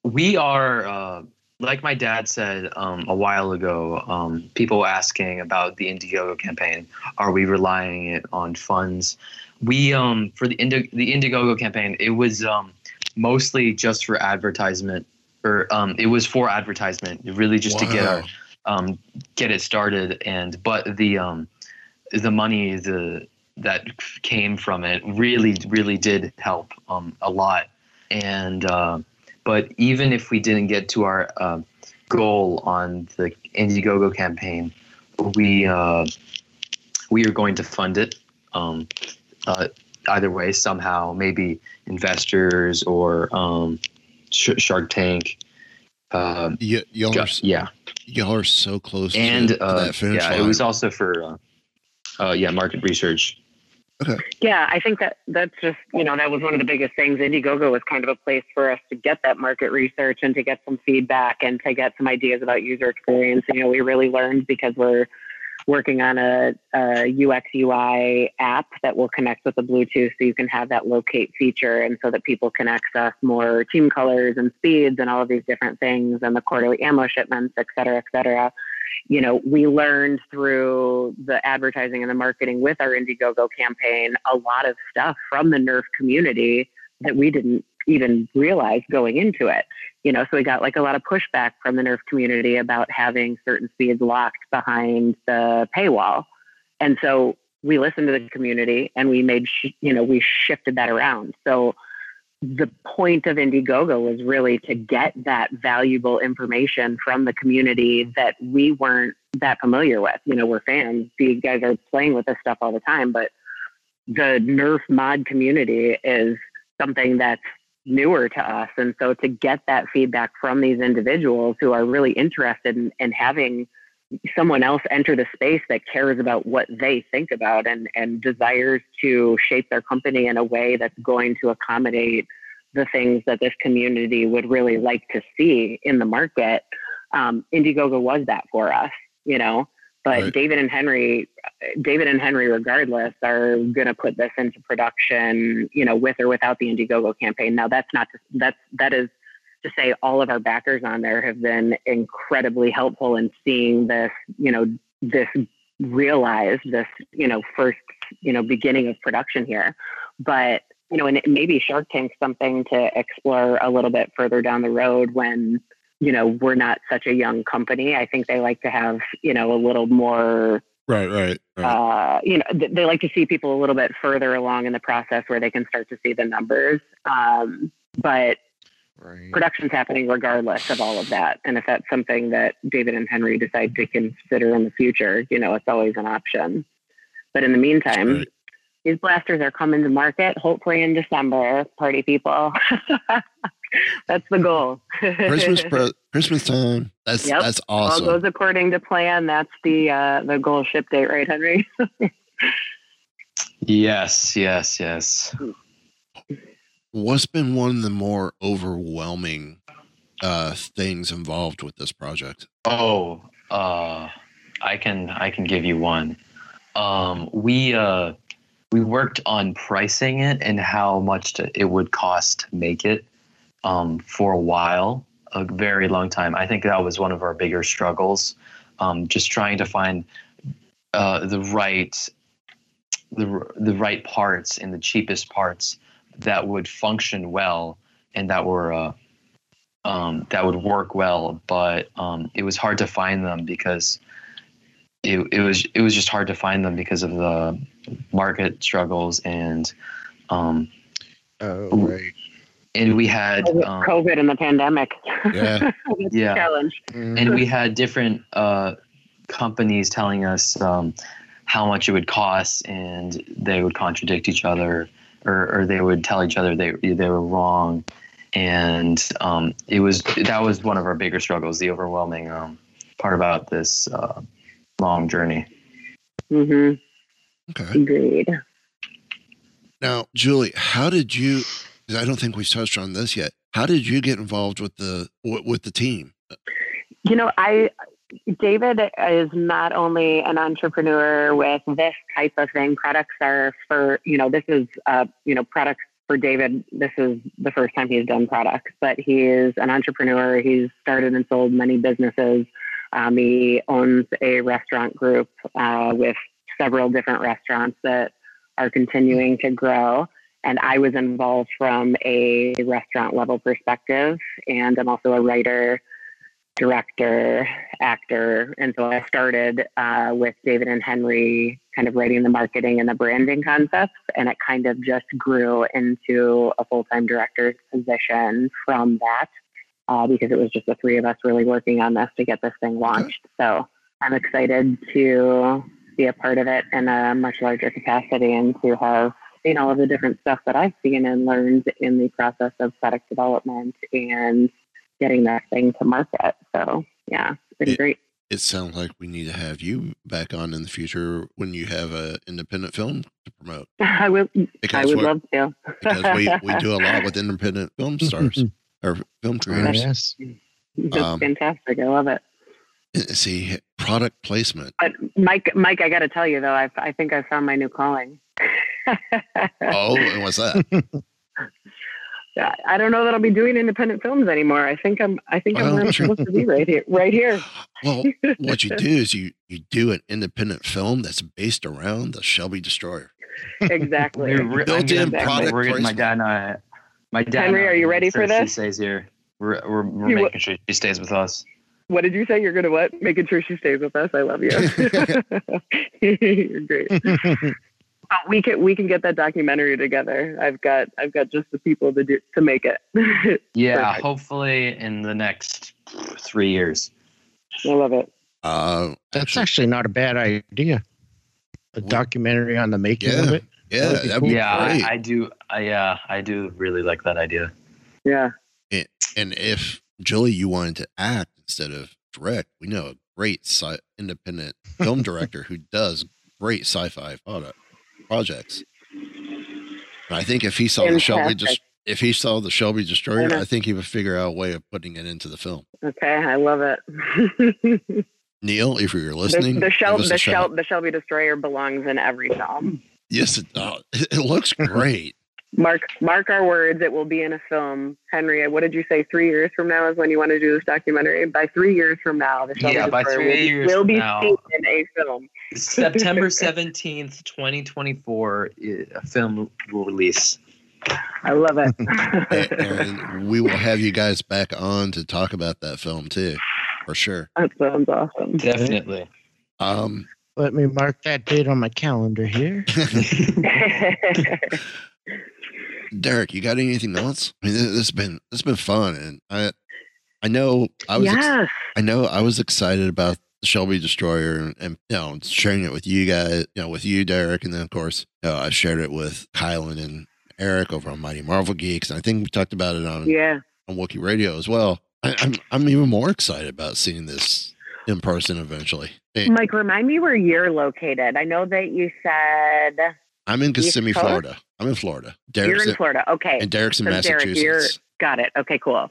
we are, uh, like my dad said um, a while ago. Um, people asking about the Indiegogo campaign. Are we relying it on funds? We um, for the Indi- the Indiegogo campaign, it was um, mostly just for advertisement, or um, it was for advertisement, really just wow. to get our um, get it started. And but the um, the money the that came from it really really did help um, a lot and uh, but even if we didn't get to our uh, goal on the Indiegogo campaign we uh, we are going to fund it um, uh, either way somehow maybe investors or um, Shark Tank
um, y- y'all are, yeah y'all are so close and to, to
uh,
that finish
yeah
line.
it was also for uh, uh, yeah, market research.
Okay. Yeah, I think that that's just you know that was one of the biggest things. Indiegogo was kind of a place for us to get that market research and to get some feedback and to get some ideas about user experience. And, you know, we really learned because we're working on a, a, UX UI app that will connect with the Bluetooth so you can have that locate feature and so that people can access more team colors and speeds and all of these different things and the quarterly ammo shipments, et cetera, et cetera you know, we learned through the advertising and the marketing with our Indiegogo campaign a lot of stuff from the Nerf community that we didn't even realize going into it. You know, so we got like a lot of pushback from the Nerf community about having certain speeds locked behind the paywall. And so we listened to the community and we made, sh- you know, we shifted that around. So the point of Indiegogo was really to get that valuable information from the community that we weren't that familiar with. You know, we're fans. These guys are playing with this stuff all the time, but the Nerf mod community is something that's newer to us. And so to get that feedback from these individuals who are really interested in, in having someone else enter the space that cares about what they think about and, and desires to shape their company in a way that's going to accommodate the things that this community would really like to see in the market. Um, Indiegogo was that for us, you know. But right. David and Henry, David and Henry, regardless, are going to put this into production, you know, with or without the Indiegogo campaign. Now, that's not to, that's that is to say all of our backers on there have been incredibly helpful in seeing this, you know, this realized, this, you know, first, you know, beginning of production here. But, you know, and maybe Shark Tank something to explore a little bit further down the road when, you know, we're not such a young company. I think they like to have, you know, a little more
Right, right. right.
Uh, you know, they like to see people a little bit further along in the process where they can start to see the numbers. Um, but Right. Production's happening regardless of all of that. And if that's something that David and Henry decide to consider in the future, you know, it's always an option. But in the meantime, right. these blasters are coming to market hopefully in December, party people. that's the goal.
Christmas pre- Christmas time. That's
Yep.
that's
All goes according to plan. That's the uh, the goal ship date, right, Henry?
Yes, yes, yes.
What's been one of the more overwhelming uh things involved with this project?
Oh, uh, I can I can give you one. Um, we uh, we worked on pricing it and how much to, it would cost to make it um, for a while, a very long time. I think that was one of our bigger struggles, um, just trying to find uh, the right the the right parts and the cheapest parts that would function well and that were uh, um, that would work well, but um, it was hard to find them because it, it was it was just hard to find them because of the market struggles and um,
Oh, right.
And we had um,
COVID and the pandemic.
Yeah.
That's a
Yeah.
challenge.
and we had different uh, companies telling us um, how much it would cost, and they would contradict each other, or, or they would tell each other they they were wrong, and um, it was that was one of our bigger struggles, the overwhelming um, part about this uh, long journey.
hmm
Okay.
Agreed.
Now, Julie, how did you? I don't think we've touched on this yet. How did you get involved with the with, with the team?
You know, I David is not only an entrepreneur with this type of thing. Products are for you know this is uh, you know products for David. This is the first time he's done products, but he is an entrepreneur. He's started and sold many businesses. Um, he owns a restaurant group uh, with several different restaurants that are continuing to grow. And I was involved from a restaurant level perspective, and I'm also a writer director, actor. And so I started uh, with David and Henry kind of writing the marketing and the branding concepts. And it kind of just grew into a full time director's position from that uh, because it was just the three of us really working on this to get this thing launched. So I'm excited to be a part of it in a much larger capacity and to have seen all of the different stuff that I've seen and learned in the process of product development and getting that thing to market. So yeah, it's been
It-
great.
It sounds like we need to have you back on in the future when you have an independent film to promote.
I would I would love to.
Because we, we do a lot with independent film stars or film creators.
Yes.
It's
Um,
fantastic. I love it.
See, product placement.
But Mike, Mike, I got to tell you though, I I think I found my new calling.
Oh, and what's that?
I don't know that I'll be doing independent films anymore. I think I'm. I think I'm
Well,
where I'm supposed to be right here. Right here.
Well, what you do is you you do an independent film that's based around the Shelby Destroyer.
exactly.
We're, we're,
Built-in
I'm
product
we're getting my dad and I. My dad.
Henry,
and I
are you ready for
sure She
this?
stays here. We're we're, we're
You-
making sure she stays with us.
What did you say? You're gonna what? Making sure she stays with us. I love you. You're great. But we can we can get that documentary together. I've got I've got just the people to do to make it.
Yeah,
Perfect.
hopefully in the next three years.
I love it.
Uh,
That's actually not a bad idea. A documentary on the making of it.
yeah,
That'd be
that'd be
yeah,
great.
I, I do. I yeah, I do really like that idea.
Yeah.
and if Julie, you wanted to act instead of direct, we know a great sci- independent film director who does great sci-fi product projects. And I think if he saw the Shelby, just if he saw the Shelby Destroyer,
know.
I think he would figure out a way of putting it into the film.
Okay, I love it.
Neil, if you're listening,
the, Shel-
us a
the. Shel- the Shelby Destroyer belongs in every film.
yes, it, oh, it looks great.
Mark mark our words. It will be in a film. Henry, what did you say? Three years from now is when you want to do this documentary. By three years from now, the Shelby
Yeah, by three
will,
years
will
from
be
now.
seen in a film.
September seventeenth, twenty twenty four, a film will release.
I love it.
And we will have you guys back on to talk about that film too, for sure.
that sounds awesome.
Definitely.
Um,
Let me mark that date on my calendar here.
Derek, you got anything else? I mean, this, this has been this has been fun, and I I know I was ex- I know I was excited about the Shelby Destroyer and, and you know sharing it with you guys, you know, with you, Derek, and then of course you know, I shared it with Kylan and Eric over on Mighty Marvel Geeks, and I think we talked about it on
Yeah.
on Wookie Radio as well. I, I'm I'm even more excited about seeing this in person eventually.
Mike, remind me where you're located. I know that you said
I'm in Kissimmee? Florida. I'm in Florida.
you're
Derek's
in Florida. Okay.
and Derek's in
So Derek,
Massachusetts.
you're got it. Okay, cool.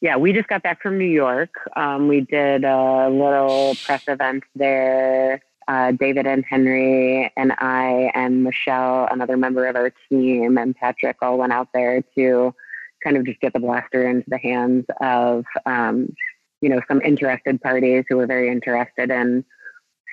Yeah, we just got back from New York. Um, we did a little press event there. Uh, David and Henry and I and Michelle, another member of our team, and Patrick all went out there to kind of just get the blaster into the hands of, um, you know, some interested parties who were very interested in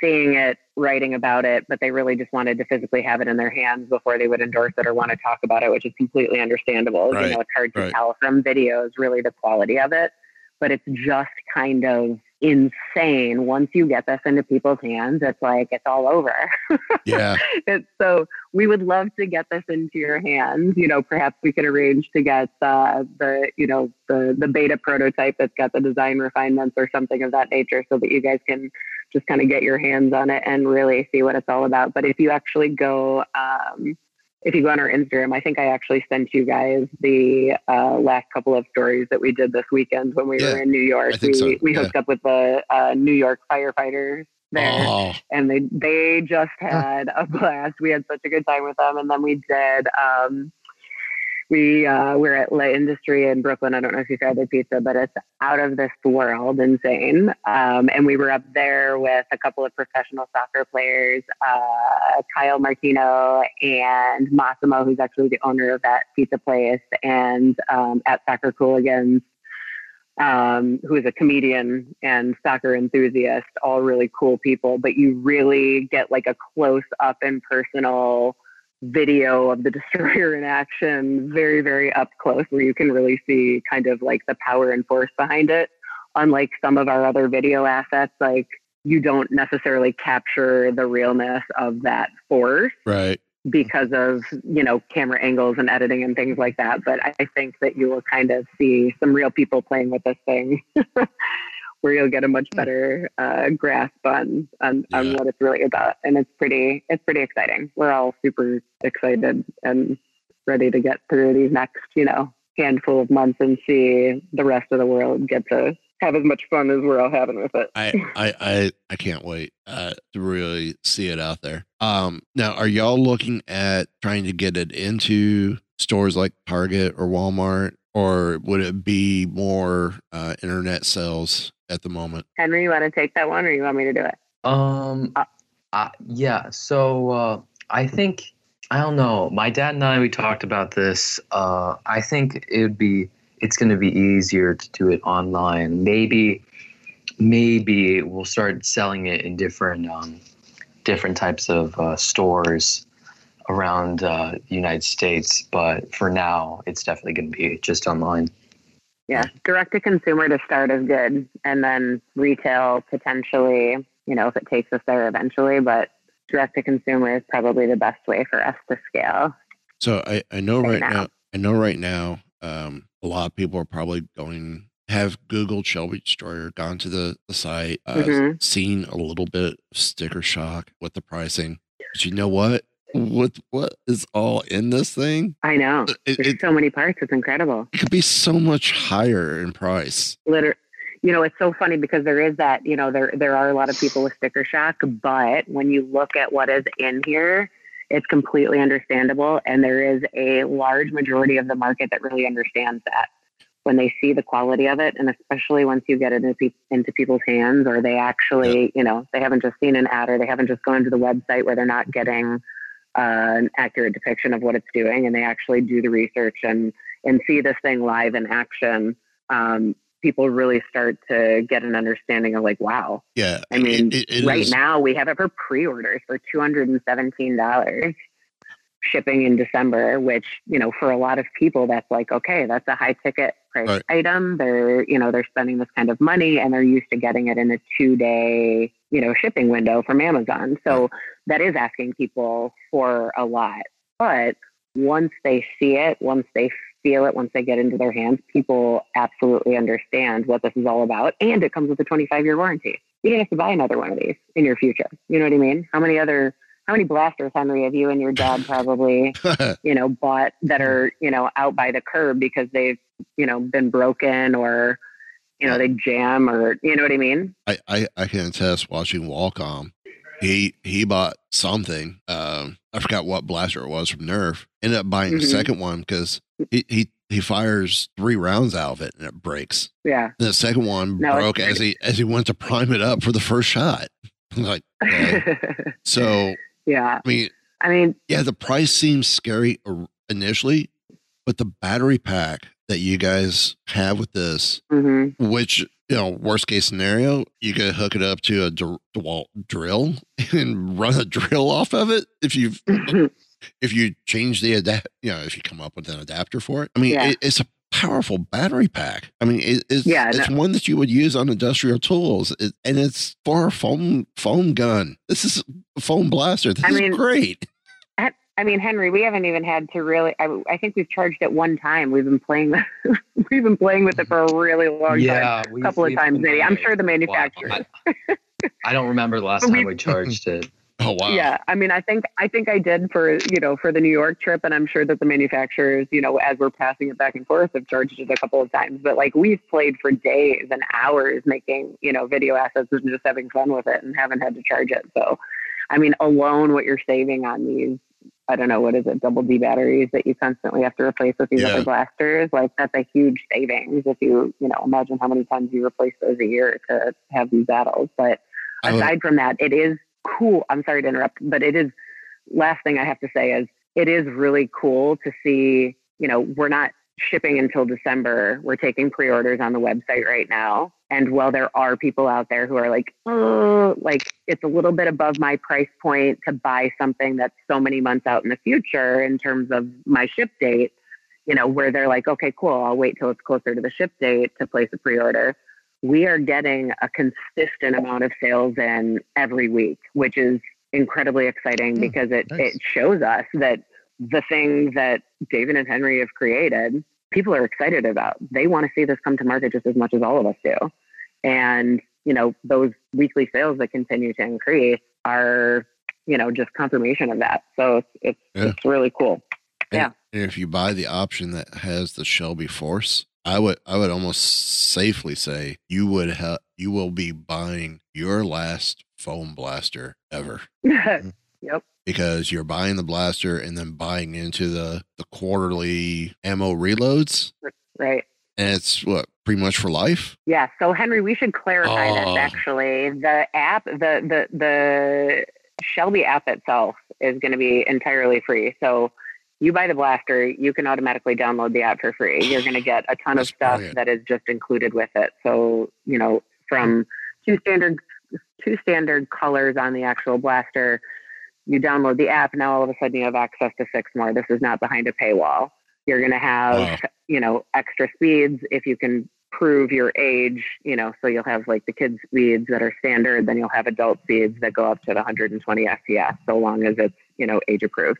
seeing it, writing about it, but they really just wanted to physically have it in their hands before they would endorse it or want to talk about it, which is completely understandable.
Right,
You know, it's hard to
right.
tell from videos really the quality of it, but it's just kind of insane. Once you get this into people's hands, it's like it's all over.
yeah,
it's, so we would love to get this into your hands. You know, perhaps we could arrange to get uh, the, you know, the the beta prototype that's got the design refinements or something of that nature, so that you guys can just kind of get your hands on it and really see what it's all about. But if you actually go, um, if you go on our Instagram, I think I actually sent you guys the uh, last couple of stories that we did this weekend when we
Yeah,
were in New York. We
so,
we
yeah.
hooked up with the uh, New York firefighters there
Oh,
and they they just had a blast. We had such a good time with them, and then we did. Um, we uh, we're at L'Industrie in Brooklyn. I don't know if you've had their pizza, but it's out of this world insane. Um, and we were up there with a couple of professional soccer players, uh, Kyle Martino and Massimo, who's actually the owner of that pizza place, and um, at Soccer Cooligans um, who is a comedian and soccer enthusiast, all really cool people, but you really get like a close up and personal video of the destroyer in action, very, very up close, where you can really see kind of like the power and force behind it. Unlike some of our other video assets, like you don't necessarily capture the realness of that force
right.
because of you know camera angles and editing and things like that. But I think that you will kind of see some real people playing with this thing, where you'll get a much better uh, grasp on on, on what it's really about, and it's pretty it's pretty exciting. We're all super excited and ready to get through these next you know handful of months and see the rest of the world get to have as much fun as we're all having with it.
I, I, I, I can't wait uh, to really see it out there. Um, now, are y'all looking at trying to get it into stores like Target or Walmart, or would it be more uh, internet sales at the moment?
Henry, you want to take that one, or you want me to do it?
Um, uh, yeah. So uh, I think I don't know. My dad and I we talked about this. Uh, I think it would be it's going to be easier to do it online. Maybe maybe we'll start selling it in different um, different types of uh, stores around uh, the United States. But for now, it's definitely going to be just online.
yeah direct to consumer to start is good and then retail potentially you know if it takes us there eventually but direct to consumer is probably the best way for us to scale
So I, I know
Right
right
now.
now, I know right now, um, a lot of people are probably going have Googled Shelby Destroyer, gone to the, the site, uh,
Mhm.
seen a little bit of sticker shock with the pricing. But you know what? With what is all in this thing,
i know.
it,
there's
it,
so many parts it's incredible.
It could be so much higher in price.
liter you know it's so funny because there is that you know there there are a lot of people with sticker shock but when you look at what is in here it's completely understandable and there is a large majority of the market that really understands that. When they see the quality of it and especially once you get it into, pe- into people's hands or they actually you know they haven't just seen an ad or they haven't just gone to the website where they're not getting an accurate depiction of what it's doing and they actually do the research and and see this thing live in action um, people really start to get an understanding of like wow.
Yeah,
i mean
it- it
right
is-
now we have it for pre-orders for $217 shipping in december which you know for a lot of people that's like okay that's a high ticket price
Right.
item. They're you know they're spending this kind of money and they're used to getting it in a two day you know shipping window from amazon. So that is asking people for a lot. But once they see it once they feel it once they get into their hands people absolutely understand what this is all about. And it comes with a 25 year warranty. You don't have to buy another one of these in your future. You know what i mean? How many other how many blasters, Henry, have you and your dad probably, you know, bought that are, you know, out by the curb because they've, you know, been broken or, you know, they jam or, you know what I mean?
I, I, I can attest watching Walcom. He he bought something. Um, I forgot what blaster it was from Nerf. Ended up buying
Mhm.
the second one because he, he he fires three rounds out of it and it breaks.
Yeah.
And the second one
No,
broke as he as he went to prime it up for the first shot. I'm like, okay. so
yeah.
I mean,
I mean,
yeah, the price seems scary initially, but the battery pack that you guys have with this,
mhm.
which you know, worst case scenario, you could hook it up to a dr- DeWalt drill and run a drill off of it if you if you change the adapt, you know, if you come up with an adapter for it. I mean,
Yeah.
it, it's a powerful battery pack. I mean, it, it's
Yeah,
it's
no.
one that you would use on industrial tools, it, and it's for a foam foam gun. This is a foam blaster. This
I
is
mean-
great.
I I mean, Henry, we haven't even had to really. I, I think we've charged it one time. We've been playing. we've been playing with it for a really long
Yeah,
time.
we've-
A couple of times,
been
maybe. I'm sure the
manufacturer.
manufacturers.
I don't remember the last time
we-
we charged it.
Oh wow.
Yeah, I mean, I think I think I did for you know for the New York trip, and I'm sure that the manufacturers, you know, as we're passing it back and forth, have charged it a couple of times. But like we've played for days and hours making you know video assets and just having fun with it, and haven't had to charge it. So, I mean, alone what you're saving on these, I don't know what is it, double D batteries that you constantly have to replace with these
Yeah.
other blasters, like that's a huge savings. If you you know imagine how many times you replace those a year to have these battles, but aside from that, it is cool. I'm sorry to interrupt, but it is last thing I have to say is it is really cool to see, you know, we're not shipping until December. We're taking pre-orders on the website right now. And while there are people out there who are like, oh, like it's a little bit above my price point to buy something that's so many months out in the future in terms of my ship date, you know, where they're like, okay, cool, I'll wait till it's closer to the ship date to place a pre-order we are getting a consistent amount of sales in every week, which is incredibly exciting
Hmm,
because it,
nice.
it shows us that the thing that David and Henry have created, people are excited about. They want to see this come to market just as much as all of us do. And, you know, those weekly sales that continue to increase are, you know, just confirmation of that. So it's, it's,
Yeah.
it's really cool.
And-
Yeah.
And if you buy the option that has the Shelby Force, I would I would almost safely say you would have you will be buying your last foam blaster ever mm-hmm.
yep.
because you're buying the blaster and then buying into the the quarterly ammo reloads
Right.
and it's what pretty much for life.
Yeah. So Henry, we should clarify
Oh.
this actually. The app, the the the Shelby app itself is going to be entirely free. So you buy the blaster, you can automatically download the app for free. You're going to get a ton of stuff
brilliant.
that is just included with it. So you know, from two standard two standard colors on the actual blaster. You download the app. Now all of a sudden you have access to six more. This is not behind a paywall. You're going to have
Wow.
you know, extra speeds if you can prove your age, you know, so you'll have like the kids speeds that are standard, then you'll have adult speeds that go up to the 120 FPS, so long as it's, you know, age approved.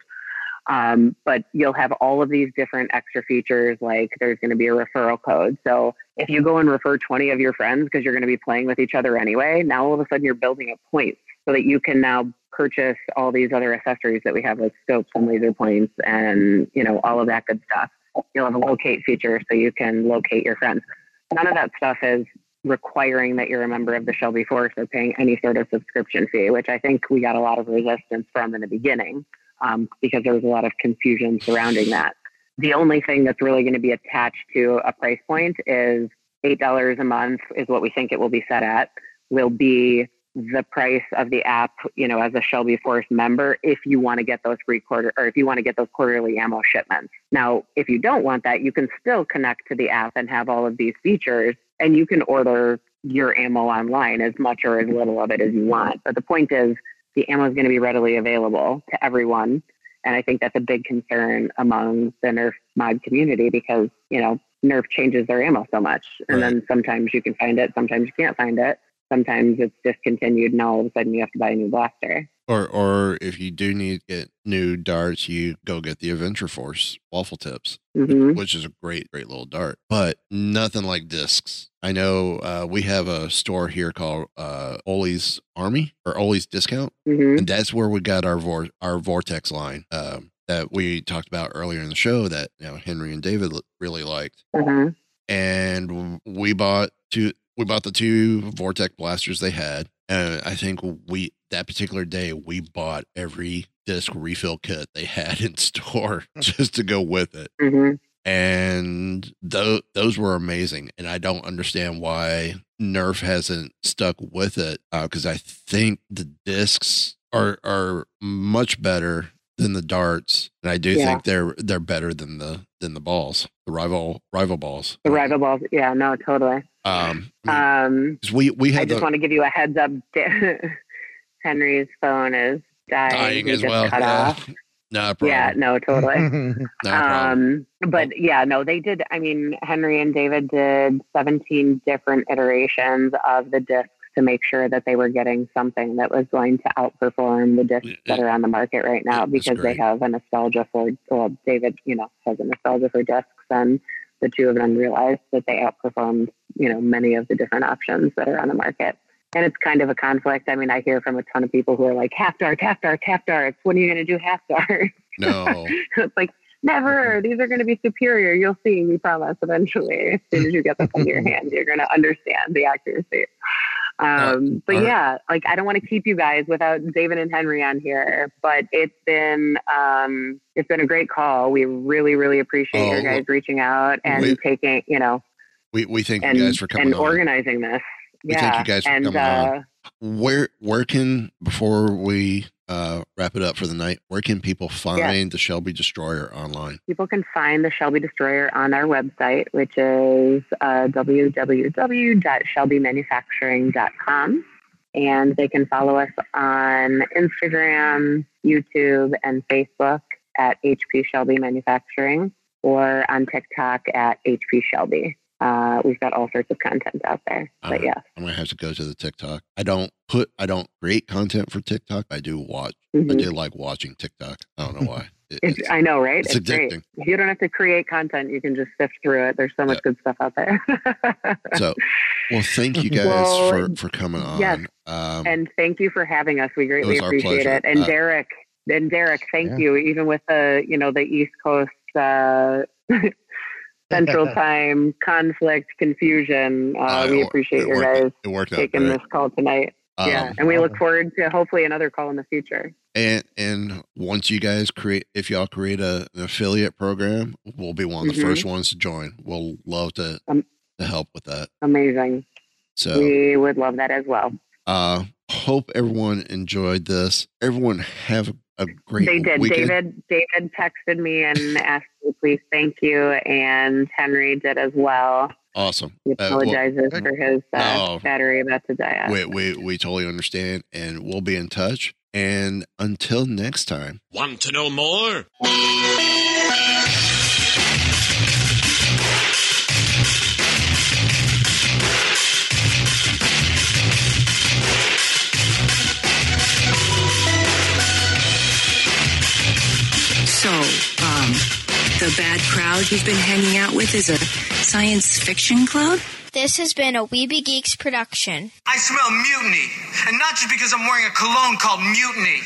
Um, but you'll have all of these different extra features, like there's going to be a referral code. So if you go and refer 20 of your friends because you're going to be playing with each other anyway, now all of a sudden you're building up points so that you can now purchase all these other accessories that we have, like scopes and laser points and, you know, all of that good stuff. You'll have a locate feature so you can locate your friends. None of that stuff is requiring that you're a member of the Shelby Force or paying any sort of subscription fee, which I think we got a lot of resistance from in the beginning um, because there was a lot of confusion surrounding that. The only thing that's really going to be attached to a price point is $8 a month is what we think it will be set at, will be the price of the app, you know, as a Shelby Force member, if you want to get those free quarter or if you want to get those quarterly ammo shipments. Now, if you don't want that, you can still connect to the app and have all of these features and you can order your ammo online as much or as little of it as you want. But the point is the ammo is going to be readily available to everyone. And I think that's a big concern among the Nerf mod community because, you know, Nerf changes their ammo so much. And then sometimes you can find it, sometimes you can't find it. Sometimes it's discontinued and all of a sudden you have to buy a new blaster.
Or or if you do need to get new darts, you go get the Adventure Force waffle tips,
Mhm.
which is a great, great little dart. But nothing like discs. I know uh, we have a store here called uh, Ollie's Army or Ollie's Discount,
Mhm.
and that's where we got our vor- our Vortex line um, that we talked about earlier in the show that you know Henry and David l- really liked
Mhm.
and we bought two we bought the two vortex blasters they had and i think we that particular day we bought every disc refill kit they had in store hmm. just to go with it
Mhm.
and tho- those were amazing and i don't understand why nerf hasn't stuck with it uh, because i think the discs are are much better than the darts and i do
Yeah.
think they're they're better than the than the balls the rival rival balls
The rival balls. Yeah, no, totally.
um
um
we we
I just
the
want to give you a heads up. Henry's phone is dying.
dying
He
as well
Cut
yeah
off.
not a problem
Yeah, no, totally.
not a problem
um, but yeah, no, they did. I mean, Henry and David did 17 different iterations of the discs to make sure that they were getting something that was going to outperform the discs that are on the market right now
It
because they have a nostalgia for, well, David, you know, has a nostalgia for discs and the two of them realized that they outperformed, you know, many of the different options that are on the market. And it's kind of a conflict. I mean, I hear from a ton of people who are like, half darts, half darts, half darts. When are you going to do half darts?
no
it's like never these are going to be superior you'll see we promise eventually as soon as you get them in your hand you're going to understand the accuracy um, but
right.
yeah like i don't want to keep you guys without david and henry on here but it's been um, it's been a great call we really really appreciate
Oh,
your guys reaching out and
we-
taking you know
we we thank
and,
you guys for coming
and
on
organizing this
We
yeah
thank you guys for
and
coming
uh,
on. Where where can before we uh wrap it up for the night where can people find the shelby destroyer online
People can find the Shelby Destroyer on our website, which is uh, www.shelbymanufacturing.com. And they can follow us on Instagram, YouTube, and Facebook at HP Shelby Manufacturing or on TikTok at HP Shelby. Uh, we've got all sorts of content out there. But
Alright.
yeah,
i'm gonna have to go to the tiktok i don't put i don't create content for tiktok i do watch i
Mhm.
do like watching tiktok i don't know why It-
it's,
it's-
I know, right?
it's
great.
addicting.
You don't have to create content. You can just sift through it. There's so much good stuff out there.
so well thank you guys
Well,
for for coming on
yes.
um
and thank you for having us. We greatly
was
appreciate
pleasure.
it. And
Uh,
Derek, and Derek, thank
Yeah.
you. Even with the you know the East Coast uh, Central Time conflict confusion, uh,
uh,
we appreciate your
worked-
guys
out
taking this call tonight. yeah,
Um,
and we look forward to hopefully another call in the future.
And and once you guys create, if y'all create a, an affiliate program, we'll be one of the
Mhm.
first ones to join. We'll love to
Um,
to help with that.
Amazing.
So,
we would love that as well.
uh, hope everyone enjoyed this. Everyone have a great.
They did.
Weekend.
David David texted me and asked me please thank you, and Henry did as well.
Awesome.
He
Uh, well,
apologizes for his uh,
No.
battery about to die. out.
we, we we totally understand, and we'll be in touch. And until next time.
Want to know more?
So, um, the bad crowd you've been hanging out with is a science fiction club?
This has been a Weeby Geeks production.
I smell mutiny. And not just because I'm wearing a cologne called Mutiny.